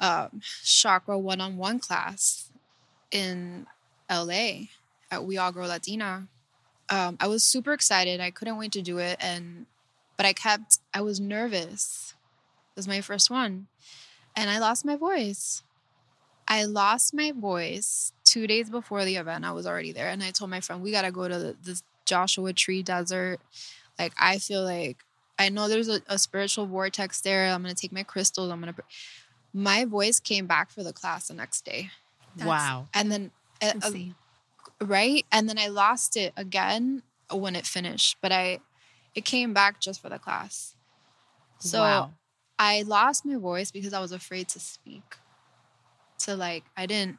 D: um, chakra one-on-one class in la at we all grow latina um, I was super excited. I couldn't wait to do it, and but I kept. I was nervous. It was my first one, and I lost my voice. I lost my voice two days before the event. I was already there, and I told my friend, "We gotta go to the, this Joshua Tree Desert." Like I feel like I know there's a, a spiritual vortex there. I'm gonna take my crystals. I'm gonna. pr-" My voice came back for the class the next day,
A: That's
C: wow.
D: and then uh, uh, right and then i lost it again when it finished but i it came back just for the class so
C: wow.
D: i lost my voice because i was afraid to speak to like i didn't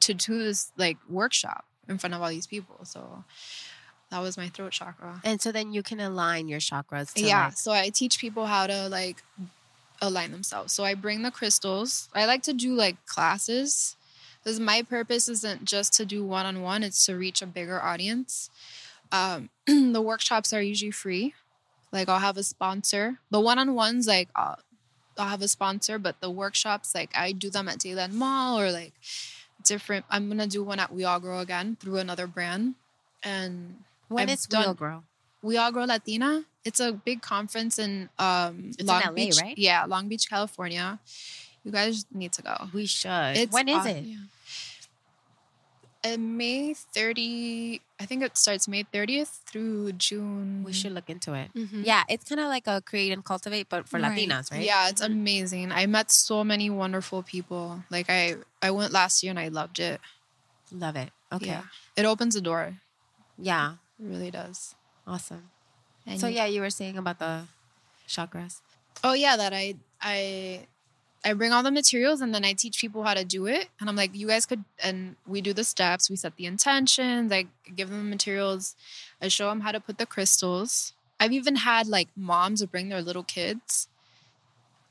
D: to do this like workshop in front of all these people. So that was my throat chakra.
C: And so then you can align your chakras.
D: Yeah
C: like-
D: so i teach people how to like align themselves. So i bring the crystals. I like to do like classes. Because my purpose isn't just to do one-on-one it's to reach a bigger audience. Um, the workshops are usually free. Like i'll have a sponsor. The one-on-ones like I'll, I'll have a sponsor but the workshops like i do them at Dadeland mall or like different i'm gonna do one at we all grow again through another brand and
C: when
D: I've
C: it's Real
D: done-
C: Grow.
D: we All Grow Latina. It's a big conference in um
C: in
D: Long
C: LA,
D: Beach,
C: right?
D: Yeah, Long Beach, California. You guys need to go.
C: We should.
D: It's
C: when is it?
D: And May 30, I think it starts May 30th through June.
C: We should look into it.
A: Mhm.
C: Yeah, it's kind of like a create and cultivate, but for
A: Right.
C: Latinas, right?
D: Yeah, it's amazing. I met so many wonderful people. Like I I went last year and I loved it.
C: Love it. Okay.
D: Yeah. It opens a door.
C: Yeah.
D: It really does.
C: Awesome.
D: And
C: So yeah, you were saying about the chakras.
D: Oh yeah, that I I I bring all the materials and then I teach people how to do it. And I'm like, you guys could and we do the steps, we set the intentions, I give them the materials, I show them how to put the crystals. I've even had like moms bring their little kids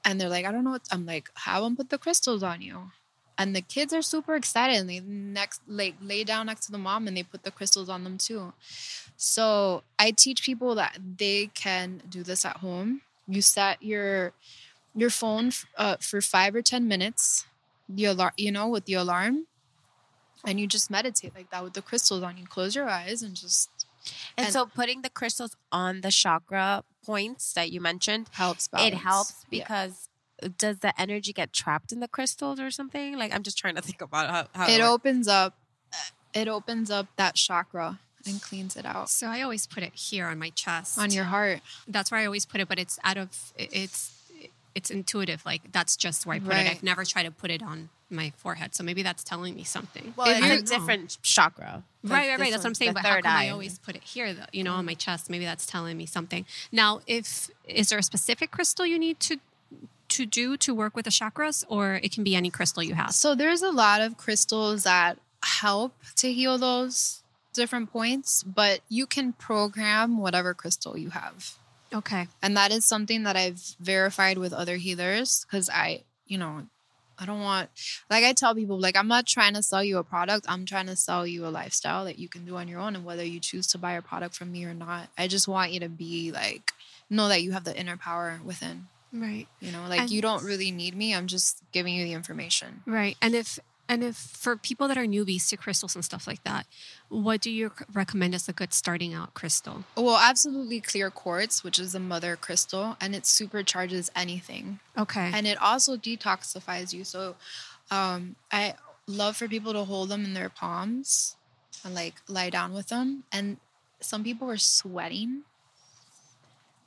D: and they're like, I don't know what I'm like, have them put the crystals on you. And the kids are super excited and they next like lay down next to the mom and they put the crystals on them too. So I teach people that they can do this at home. You set your your phone uh, for five or ten minutes, the alarm, you know, with the alarm, and you just meditate like that with the crystals on. You close your eyes and just
C: And,
D: And-
C: so putting the crystals on the chakra points that you mentioned,
D: helps.
C: it
D: balance.
C: helps
D: Yeah.
C: because does the energy get trapped in the crystals or something? Like I'm just trying to think about how, how
D: it
C: works.
D: opens up. It opens up that chakra and cleans it out
A: So I always put it here on my chest.
D: on your heart.
A: That's where I always put it, but it's out of it's it's intuitive. Like that's just where I put
D: Right.
A: it. I've never tried to put it on my forehead. So maybe that's telling me something.
C: Well,
A: I
C: it's
A: don't
C: a
A: know.
C: different chakra. This-
A: Right, right, right. That's what I'm saying.
C: the
A: But how
C: third
A: come I always put it here, though? You know, on my mm. chest? Maybe that's telling me something. Now, if is there a specific crystal you need to to do to work with the chakras, or it can be any crystal you have?
D: So there's a lot of crystals that help to heal those different points, but you can program whatever crystal you have.
A: Okay.
D: And that is something that I've verified with other healers because I, you know, I don't want, like I tell people, like, I'm not trying to sell you a product. I'm trying to sell you a lifestyle that you can do on your own. And whether you choose to buy a product from me or not, I just want you to be like, know that you have the inner power within.
A: Right.
D: You know, like
A: And-
D: you don't really need me. I'm just giving you the information.
A: Right. And if and if for people that are newbies to crystals and stuff like that, what do you recommend as a good starting out crystal?
D: Well, absolutely clear quartz, which is the mother crystal, and it supercharges anything.
A: Okay.
D: and it also detoxifies you. So, um, I love for people to hold them in their palms and like lie down with them. And some people are sweating,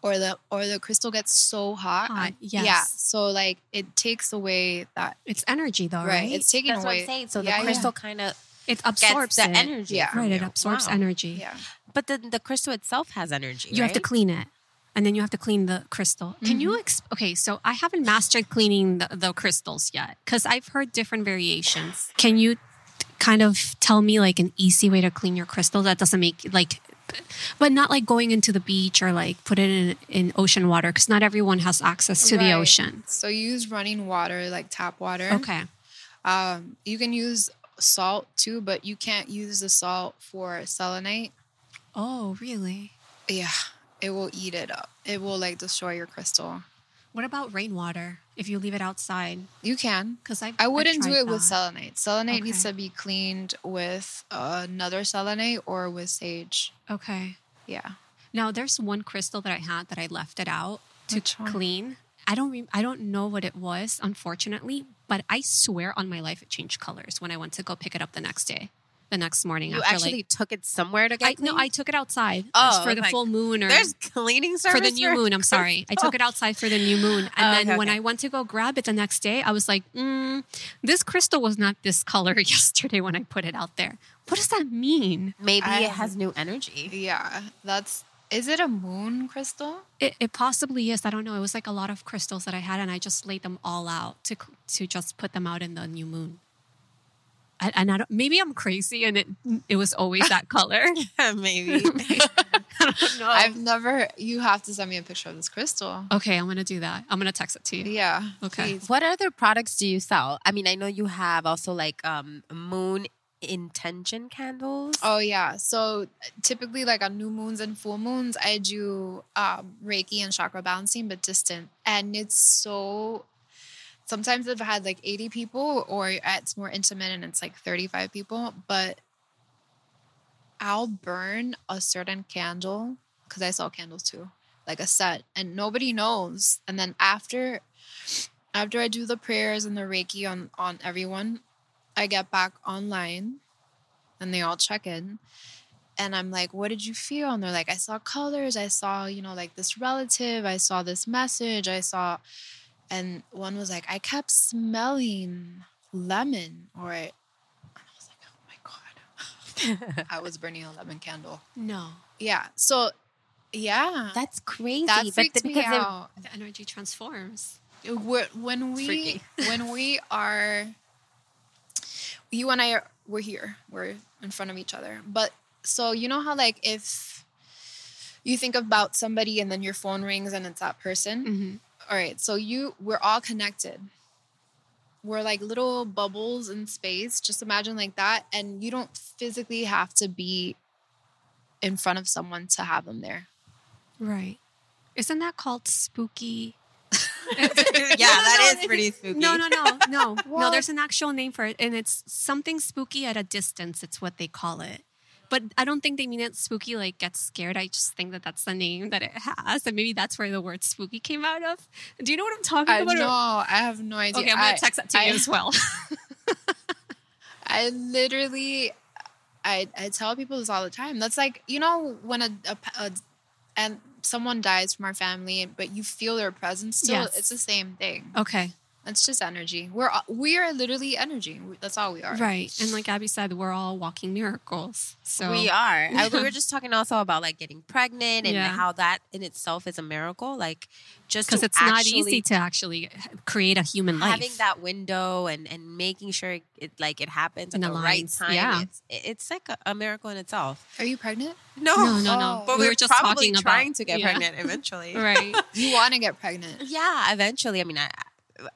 D: or the or the crystal gets so hot.
A: Hot, yes.
D: Yeah. So like it takes away that.
A: it's energy though,
D: Right.
A: right?
D: It's taking
C: That's
D: away.
C: what I'm saying. So
D: Yeah,
C: the
D: yeah.
C: crystal kind of
A: it
C: gets
A: absorbs
C: the
A: it.
C: energy.
D: Yeah.
A: Right. It absorbs
C: Wow.
A: energy.
D: Yeah.
C: But the the crystal itself has energy.
A: You have to clean it. And then you have to clean the crystal. Can you, mm-hmm. ex- okay, so I haven't mastered cleaning the, the crystals yet because I've heard different variations. Can you kind of tell me like an easy way to clean your crystal that doesn't make like, but not like going into the beach or like put it in, in ocean water because not everyone has access to the ocean.
D: So you use running water, like tap water.
A: Okay.
D: Um, you can use salt too, but you can't use the salt for selenite.
A: Oh, really?
D: Yeah, it will eat it up. It will like destroy your crystal.
A: What about rainwater if you leave it outside?
D: You can.
A: Because I
D: I wouldn't do it with
A: that.
D: selenite. Selenite needs to be cleaned with another selenite or with sage.
A: Okay.
D: Yeah.
A: Now there's one crystal that I had that I left it out to
D: Which one?
A: clean. I don't re- I don't know what it was, unfortunately, but I swear on my life it changed colors when I went to go pick it up the next day, the next morning.
C: You
A: after
C: actually
A: like,
C: took it somewhere to get
A: I no. I took it outside
C: Oh,
A: for the
C: like,
A: full moon or
C: There's cleaning service
A: for the new moon. I'm sorry, I took it outside for the new moon, and
C: Oh,
A: then
C: okay,
A: when
C: okay.
A: I went to go grab it the next day, I was like, mm, "This crystal was not this color yesterday when I put it out there. What does that mean?"
C: Maybe
D: I
C: it has new energy.
D: Yeah. That's. Is it a moon crystal?
A: It, it possibly is. I don't know. It was like a lot of crystals that I had, and I just laid them all out to to just put them out in the new moon. I, and I don't, maybe I'm crazy, and it it was always that color.
C: Maybe.
A: no.
D: I've never. You have to send me a picture of this crystal.
A: okay, I'm gonna do that. I'm gonna text it to you.
D: Yeah.
A: Okay.
D: please.
C: what other products do you sell? I mean, I know you have also like um moon intention candles.
D: Oh yeah. So typically, like on new moons and full moons, I do um, Reiki and chakra balancing, but distant, and it's so. Sometimes I've had like 80 people, or it's more intimate and it's like 35 people, but I'll burn a certain candle because I sell candles too, like a set, and nobody knows. And then after, after I do the prayers and the Reiki on on everyone, I get back online and they all check in. And I'm like, what did you feel? And they're like, I saw colors. I saw, you know, like this relative. I saw this message. I saw, and one was like, I kept smelling lemon. Or, I, and I was like, oh my God. I was burning a lemon candle.
A: No,
D: Yeah. So, yeah.
C: That's crazy.
D: That
C: but
D: freaks
C: the-
D: me
C: it-
D: out.
A: the energy transforms.
D: We're- when we when we are you and I are we're here. We're in front of each other. But so you know how like if you think about somebody and then your phone rings and it's that person.
A: hmm
D: All right. So you we're all connected. We're like little bubbles in space. Just imagine like that and you don't physically have to be in front of someone to have them there.
A: Right. Isn't that called spooky?
C: yeah, that is pretty spooky.
A: No, no, no, no, no. There's an actual name for it, and it's something spooky at a distance. It's what they call it. But I don't think they mean it spooky like get scared. I just think that that's the name that it has, and maybe that's where the word spooky came out of. Do you know what I'm talking
D: I
A: about?
D: know. I have no idea.
A: Okay, I'm gonna
D: I-
A: text that to
D: I-
A: you as well.
D: I literally, I I tell people this all the time. That's like you know when a, a, a and someone dies from our family, but you feel their presence still.
A: Yes.
D: It's the same thing.
A: okay.
D: It's just energy. We're a- we are literally energy. That's all we are.
A: Right. And like Abby said, we're all walking miracles. So
C: we are. I, we were just talking also about like getting pregnant and
A: Yeah.
C: how that in itself is a miracle. Like just
A: because
C: to
A: it's not easy to actually create a human life.
C: having that window and and making sure it like it happens at
A: And
C: the right time.
A: yeah.
C: It's it's like a, a miracle in itself.
D: Are you pregnant?
C: No,
A: No, no, no.
D: Oh.
C: But
A: we
C: we
A: were
C: are
A: just
C: probably
A: talking about
C: trying to get
A: yeah.
C: pregnant eventually.
A: right.
D: You want to get pregnant?
C: Yeah, eventually. I mean, I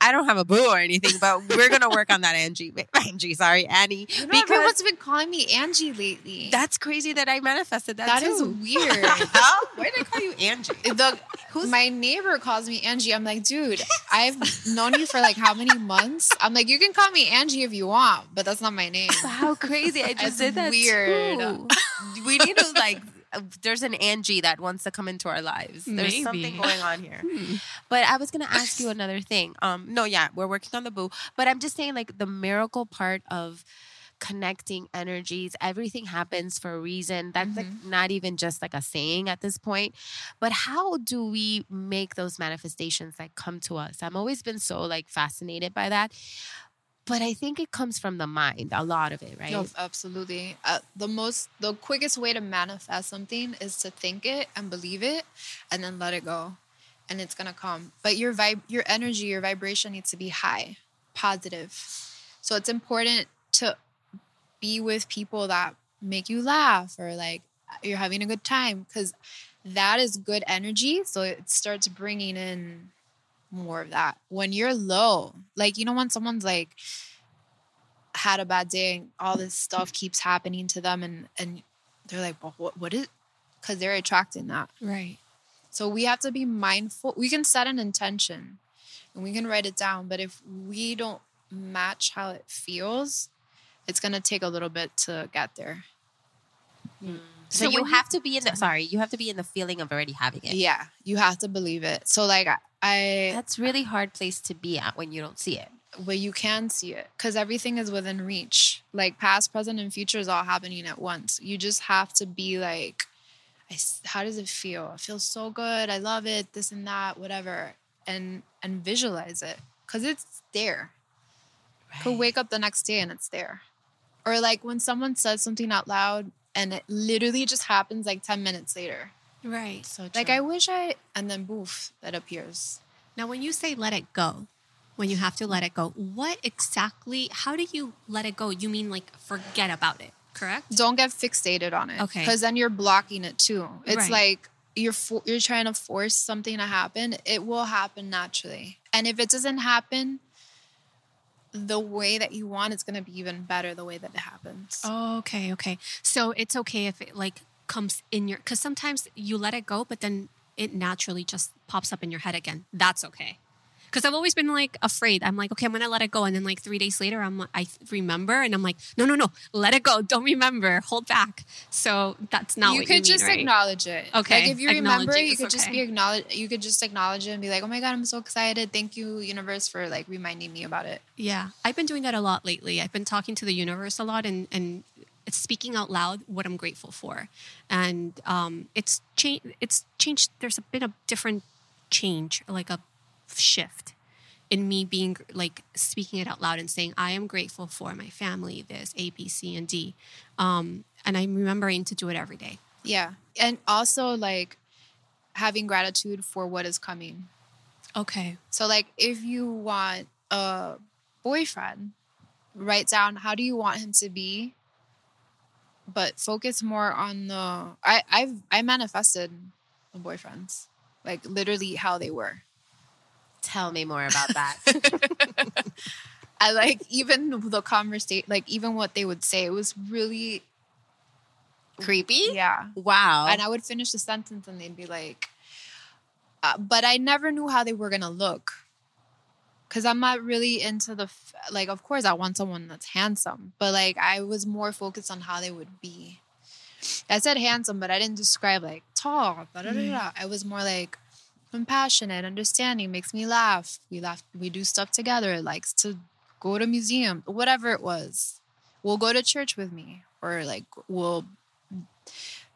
C: I don't have a boo or anything, but we're gonna work on that, Angie. Angie, sorry, Annie.
D: You know, everyone's been calling me Angie lately.
C: that's crazy that I manifested that.
D: that is
C: too.
D: weird.
C: Huh? Why did I call you Angie?
D: the
C: Who's-
D: my neighbor calls me Angie. I'm like, dude, I've known you for like how many months? I'm like, you can call me Angie if you want, but that's not my name.
C: How crazy! I just
D: It's
C: did that
D: weird.
C: too. We need to like. Uh, There's an Angie that wants to come into our lives. There's
A: Maybe.
C: something going on here.
A: Hmm.
C: But I was gonna ask you another thing. Um, no, yeah, we're working on the boo. But I'm just saying, like the miracle part of connecting energies. Everything happens for a reason. That's like not even just like a saying at this point. But how do we make those manifestations like come to us? I've always been so like fascinated by that. But I think it comes from the mind, a lot of it, right?
D: Absolutely. Uh, the most, the quickest way to manifest something is to think it and believe it, and then let it go, and it's gonna come. But your vibe, your energy, your vibration needs to be high, positive. So it's important to be with people that make you laugh or like you're having a good time because that is good energy. So it starts bringing in more of that. When you're low, like you know when someone's like had a bad day and all this stuff keeps happening to them and and they're like, well, what what is because they're attracting that.
A: Right.
D: So we have to be mindful. We can set an intention and we can write it down, but if we don't match how it feels, it's gonna take a little bit to get there. Hmm.
C: so,
A: So
C: you
A: when you-
C: have to be in the sorry, you have to be in the feeling of already having it.
D: Yeah, you have to believe it. So like I,
C: That's really hard place to be at when you don't see it.
D: but you can see it because everything is within reach. Like past, present, and future is all happening at once. You just have to be like, I how does it feel? It feels so good. I love it. This and that, whatever, and and visualize it because it's there. Could wake up the next day and it's there, or like when someone says something out loud and it literally just happens like ten minutes later.
A: Right.
C: So
D: Like I wish I, and then boof, that appears.
A: Now, when you say let it go, when you have to let it go, what exactly, how do you let it go? You mean like forget about it, correct?
D: don't get fixated on it.
A: Okay.
D: Because then you're blocking it too. It's
A: Right.
D: like you're fo- you're trying to force something to happen. It will happen naturally. And if it doesn't happen the way that you want, it's going to be even better the way that it happens.
A: Oh, okay, okay. So it's okay if it like comes in your, because sometimes you let it go, but then it naturally just pops up in your head again. That's okay. Because I've always been like afraid. I'm like, okay, I'm gonna let it go, and then like three days later, I'm I remember, and I'm like, no, no, no, let it go. Don't remember. Hold back. So that's not
D: you
A: what
D: could
A: you mean,
D: just
A: right?
D: acknowledge it.
A: Okay,
D: Like if you remember,
A: acknowledging
D: you could just be acknowledge. You could just acknowledge it and be like, "Oh my god, I'm so excited! Thank you, universe, for like reminding me about it."
A: Yeah, I've been doing that a lot lately. I've been talking to the universe a lot and and speaking out loud what I'm grateful for, and um, it's changed. It's changed. There's been a different change, like a shift in me being like speaking it out loud and saying I am grateful for my family, this A, B, C, and D, um, and I'm remembering to do it every day.
D: Yeah, and also like having gratitude for what is coming.
A: Okay.
D: So like if you want a boyfriend, write down how do you want him to be, but focus more on the I I've I manifested the boyfriends. Like literally how they were.
C: Tell me more about that.
D: I like even the conversation like even what they would say, it was really
C: Creepy?
D: yeah.
C: Wow.
D: And I would finish the sentence and they'd be like, uh, but I never knew how they were going to look. Cause I'm not really into the, f- like, of course I want someone that's handsome, but like I was more focused on how they would be. I said handsome, but I didn't describe like tall. Da, da, da, da. Mm. I was more like compassionate, understanding, makes me laugh. We laugh, we do stuff together, likes to go to museum, whatever it was. We'll go to church with me, or like will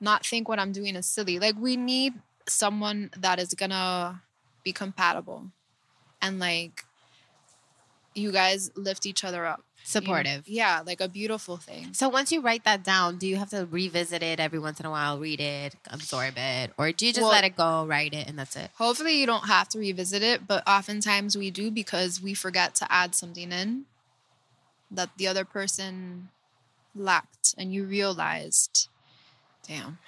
D: not think what I'm doing is silly. Like we need someone that is gonna be compatible and like you guys lift each other up. you?
C: Supportive.
D: Yeah, like a beautiful thing.
C: So once you write that down, do you have to revisit it every once in a while, read it, absorb it, or do you just
D: Well-
C: let it go, write it, and that's it?
D: Hopefully, you don't have to revisit it, but oftentimes we do because we forget to add something in that the other person lacked, and you realized, damn,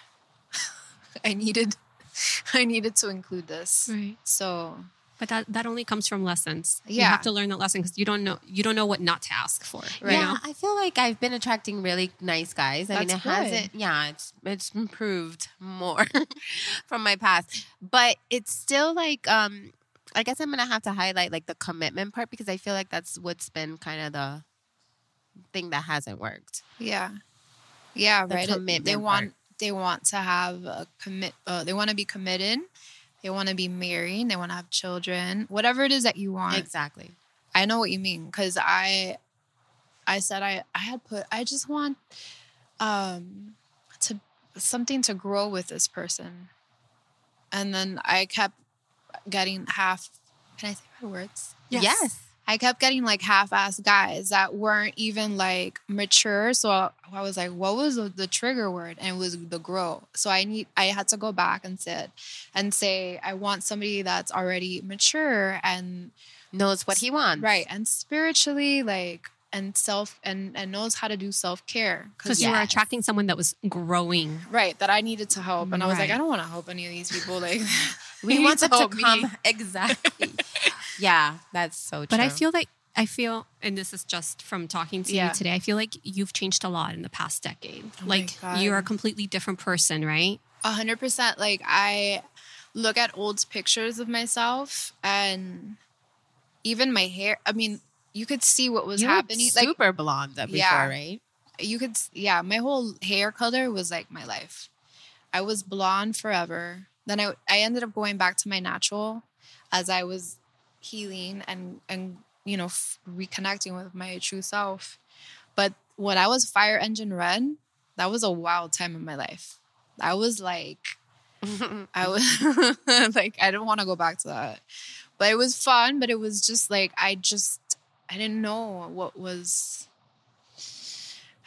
D: I needed, I needed to include this.
A: Right.
D: So
A: But that, that only comes from lessons.
D: Yeah.
A: You have to learn that lesson because you don't know you don't know what not to ask for. Right.
C: Yeah, I feel like I've been attracting really nice guys. I mean,
D: That's
C: it hasn't. Yeah, it's it's improved more from my past, but it's still like um. I guess I'm gonna have to highlight like the commitment part because I feel like that's what's been kind of the thing that hasn't worked.
D: yeah, yeah,
C: The
D: right.
C: Commitment
D: They
C: part.
D: want they want to have a commit. Uh, they want to be committed. They want to be married. They want to have children. Whatever it is that you want.
C: Exactly.
D: I know what you mean because I, I said I I had put I just want, um, to something to grow with this person, and then I kept getting half. Can I say my words?
C: Yes.
D: I kept getting like half-ass guys that weren't even like mature. So I was like, what was the, the trigger word? And it was the grow. So I need I had to go back and sit and say, I want somebody that's already mature and
C: Knows what he wants.
D: right and spiritually like and self and and knows how to do self-care
A: Because you were attracting someone that was growing.
D: right that I needed to help and I was like I don't want to help any of these people like
C: We want them to
D: help me.
C: exactly. Yeah, that's so true.
A: But I feel like I feel, and this is just from talking to
D: Yeah.
A: you today. I feel like you've changed a lot in the past decade.
D: Oh
A: like you're a completely different person, right?
D: A hundred percent. Like I look at old pictures of myself and even my hair. I mean, you could see what was
C: you were
D: happening. Like
C: super blonde before,
D: Yeah.
C: right?
D: you could, yeah. My whole hair color was like my life. I was blonde forever. Then I I ended up going back to my natural as I was healing and and you know f- reconnecting with my true self. But when I was fire engine red, that was a wild time in my life. I was like I was like, I don't want to go back to that. But it was fun, but it was just like, I just, I didn't know what was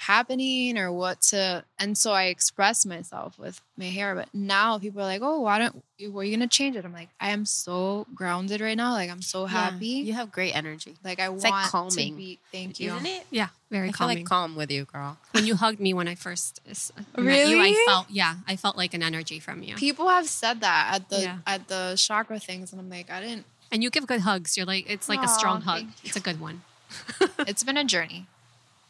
D: happening or what to, and so I expressed myself with my hair. But now people are like, oh, why don't, were you going to change it? I'm like, I am so grounded right now. Like, I'm so happy.
C: Yeah, you have great energy.
D: like, I
C: It's like
D: want
C: calming.
D: to be, thank you.
C: Isn't it?
A: Yeah, very
C: I feel like calm with you, girl.
A: when you hugged me when I first s- met you, I felt yeah, I felt like an energy from you.
D: People have said that at the
A: Yeah.
D: at the chakra things, and I'm like, I didn't.
A: And you give good hugs. You're like it's like a strong hug. It's a good one.
D: It's been a journey.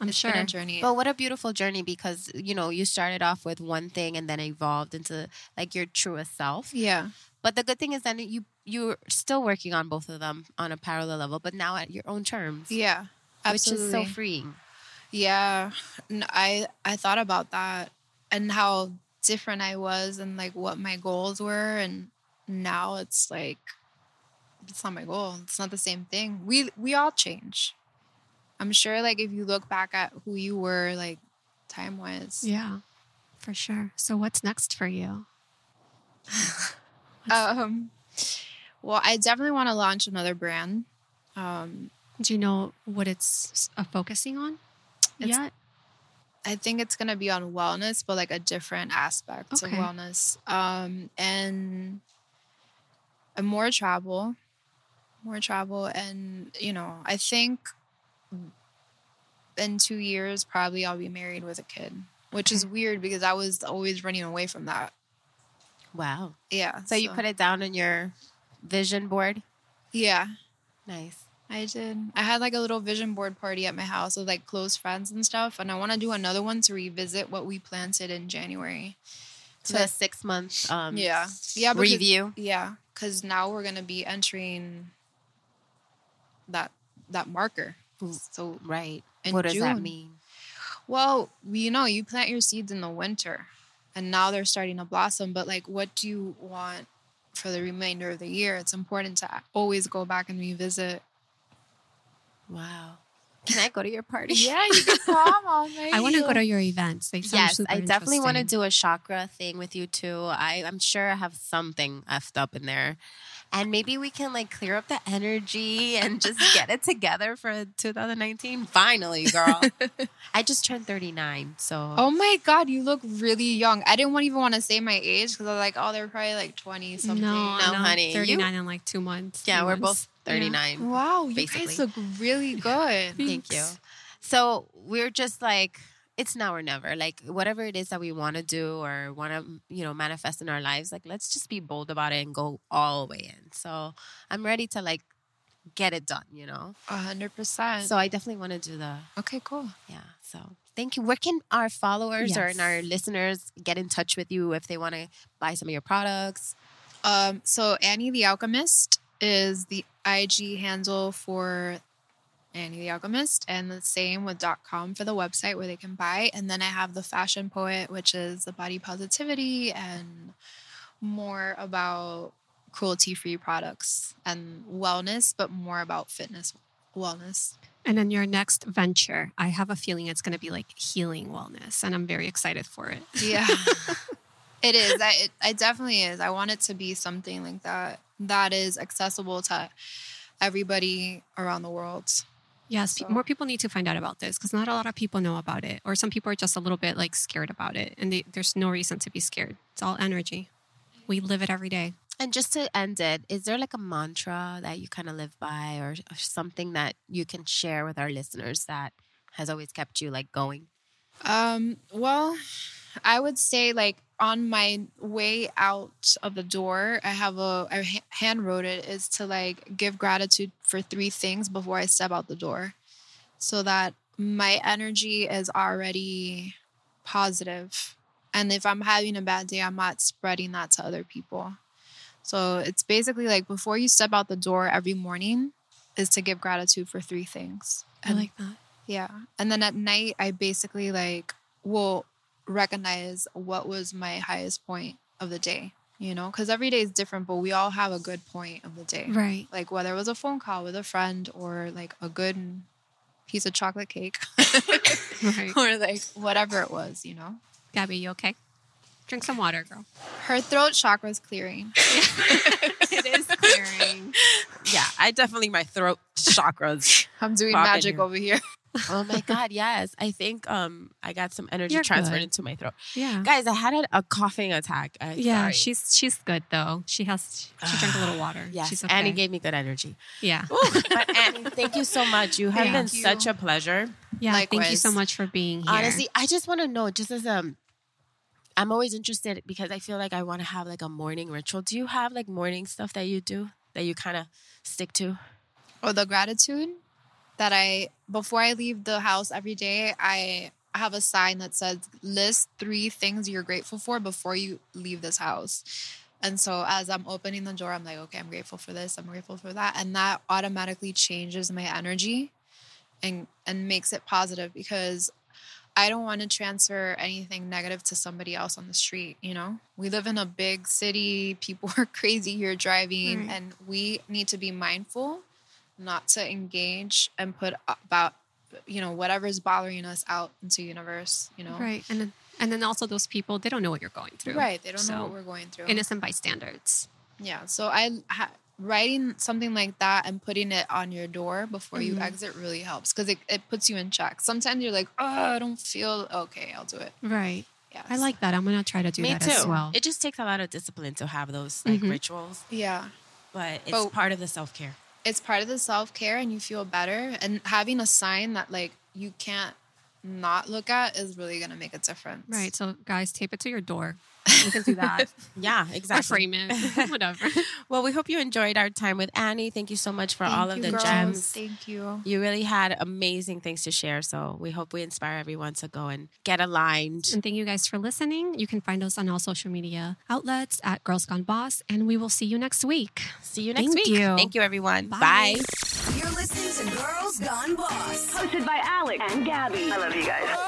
A: I'm
D: It's
A: sure.
D: been a journey.
C: But what a beautiful journey because you know you started off with one thing and then evolved into like your truest self.
D: yeah.
C: But the good thing is that you you're still working on both of them on a parallel level, but now at your own terms,
D: Yeah. Absolutely.
C: which is so freeing.
D: Yeah, I I thought about that and how different I was and like what my goals were and now it's like it's not my goal. It's not the same thing. We we all change. I'm sure like if you look back at who you were like time wise.
A: Yeah, for sure. So what's next for you?
D: Um well, I definitely want to launch another brand. Um
A: Do you know what it's uh, focusing on
D: It's-
A: yet?
D: I think it's gonna be on wellness, but like a different aspect
A: Okay.
D: of wellness. Um, and and more travel, more travel, and you know, I think in two years probably I'll be married with a kid, which is weird because I was always running away from that.
C: Wow.
D: Yeah.
C: So, you put it down in your vision board.
D: Yeah,
C: Nice.
D: I did. I had like a little vision board party at my house with like close friends and stuff, and I want to do another one to revisit what we planted in January.
C: So a six month um
D: Yeah. Yeah. because-
C: review.
D: Yeah, because now we're gonna be entering that that marker. So
C: Right.
D: In
C: what does that mean?
D: well, you know, you plant your seeds in the winter, and now they're starting to blossom. But like, what do you want for the remainder of the year? It's important to always go back and revisit.
C: Wow. Can I go to your party?
D: Yeah, you can come. I'll make
A: I want to go to your events. They sound
C: Yes,
A: super
C: I definitely want to do a chakra thing with you too. I, I'm sure I have something effed up in there. And maybe we can like clear up the energy and just get it together for 2019. Finally, girl. I just turned 39, so
D: Oh my god, you look really young. I didn't even want to say my age because I was like, oh, they're probably like twenty something.
A: No,
C: No,
A: no,
C: honey, you-
A: 39 in like two months.
C: yeah,
A: three
C: we're
A: months.
C: both 39.
D: Wow, you guys look really good.
C: Thank you. So we're just like it's now or never. Like whatever it is that we want to do or want to, you know, manifest in our lives, like let's just be bold about it and go all the way in. So I'm ready to like get it done, you know.
D: A hundred percent.
C: So I definitely want to do the
D: okay, cool.
C: yeah. So thank you. Where can our followers or
A: Yes.
C: our listeners get in touch with you if they want to buy some of your products?
D: Um, so Annie the Alchemist is the IG handle for Annie the Alchemist, and the same with .com for the website where they can buy. And then I have the Fashion Poet, which is the body positivity and more about cruelty-free products and wellness, but more about fitness wellness.
A: And then your next venture, I have a feeling it's going to be like healing wellness, and I'm very excited for it.
D: Yeah. it is. I, it, it definitely is. I want it to be something like that that is accessible to everybody around the world.
A: Yes,
D: So-
A: more people need to find out about this because not a lot of people know about it, or some people are just a little bit like scared about it, and they, there's no reason to be scared. It's all energy. We live it every day.
C: And just to end it, is there like a mantra that you kind of live by or, or something that you can share with our listeners that has always kept you like going?
D: Um, well, I would say like on my way out of the door, I have a I hand wrote it is to like give gratitude for three things before I step out the door, so that my energy is already positive, and if I'm having a bad day, I'm not spreading that to other people. So it's basically like before you step out the door every morning, is to give gratitude for three things.
A: I like that.
D: yeah. And then at night, I basically like will recognize what was my highest point of the day, you know, because every day is different, but we all have a good point of the day.
A: Right.
D: Like whether it was a phone call with a friend or like a good piece of chocolate cake
A: Right.
D: or like whatever it was, you know.
A: Gabby, you okay? Drink some water, girl.
D: Her throat chakra is clearing.
A: it is clearing.
C: Yeah, I definitely, my throat chakras.
D: I'm doing magic
C: here.
D: over here.
C: Oh my God, yes. I think um I got some energy
A: You're
C: transferred
A: good.
C: into my throat.
A: Yeah.
C: Guys, I had a, a coughing attack. I,
A: Yeah,
C: sorry.
A: she's she's good though. She has she drank a little water.
C: Yes,
A: she's okay.
C: Annie gave me good energy.
A: yeah,
C: Ooh, but Annie, thank you so much. You have
A: Thank
C: been
D: you.
C: such a pleasure.
A: yeah. Thank you so much for being here.
C: Honestly, I just want to know, just as um, I'm always interested because I feel like I want to have like a morning ritual. Do you have like morning stuff that you do that you kind of stick to?
D: or the gratitude that I before I leave the house every day, I have a sign that says list three things you're grateful for before you leave this house. And so as I'm opening the door, I'm like, okay, I'm grateful for this, I'm grateful for that. And that automatically changes my energy and and makes it positive because I don't want to transfer anything negative to somebody else on the street, you know? We live in a big city, people are crazy here driving,
A: Right.
D: and we need to be mindful not to engage and put about you know whatever's bothering us out into universe, you know?
A: right, and then and then also those people they don't know what you're going through.
D: Right, they don't
A: So,
D: know what we're going through.
A: Innocent bystanders.
D: Yeah, so I ha- writing something like that and putting it on your door before you
A: Mhm.
D: exit really helps because it, it puts you in check. Sometimes you're like, oh, I don't feel okay. I'll do it.
A: Right.
D: Yeah,
A: I like that. I'm gonna try to do
C: Me
A: that
C: too.
A: as well.
C: It just takes a lot of discipline to have those like
A: Mhm.
C: rituals,
D: Yeah,
C: but it's
D: But-
C: part of the self care.
D: It's part of the self care, and you feel better. And having a sign that like you can't not look at is really gonna make a difference.
A: right. So guys, tape it to your door. You can do that.
C: Yeah,
A: or
C: exactly.
A: frame it. Whatever.
C: Well, we hope you enjoyed our time with Annie. Thank you so much for
D: Thank
C: all of the
D: girls.
C: gems.
D: Thank you.
C: You really had amazing things to share. So we hope we inspire everyone to go and get aligned.
A: And thank you guys for listening. You can find us on all social media outlets at Girls Gone Boss, and we will see you next week.
C: See you next
A: Thank
C: week.
A: you.
C: Thank you, everyone.
A: Bye.
C: Bye.
B: You're listening to Girls Gone Boss.
E: Hosted by Alex and Gabby.
F: I love you guys.
G: Yeah.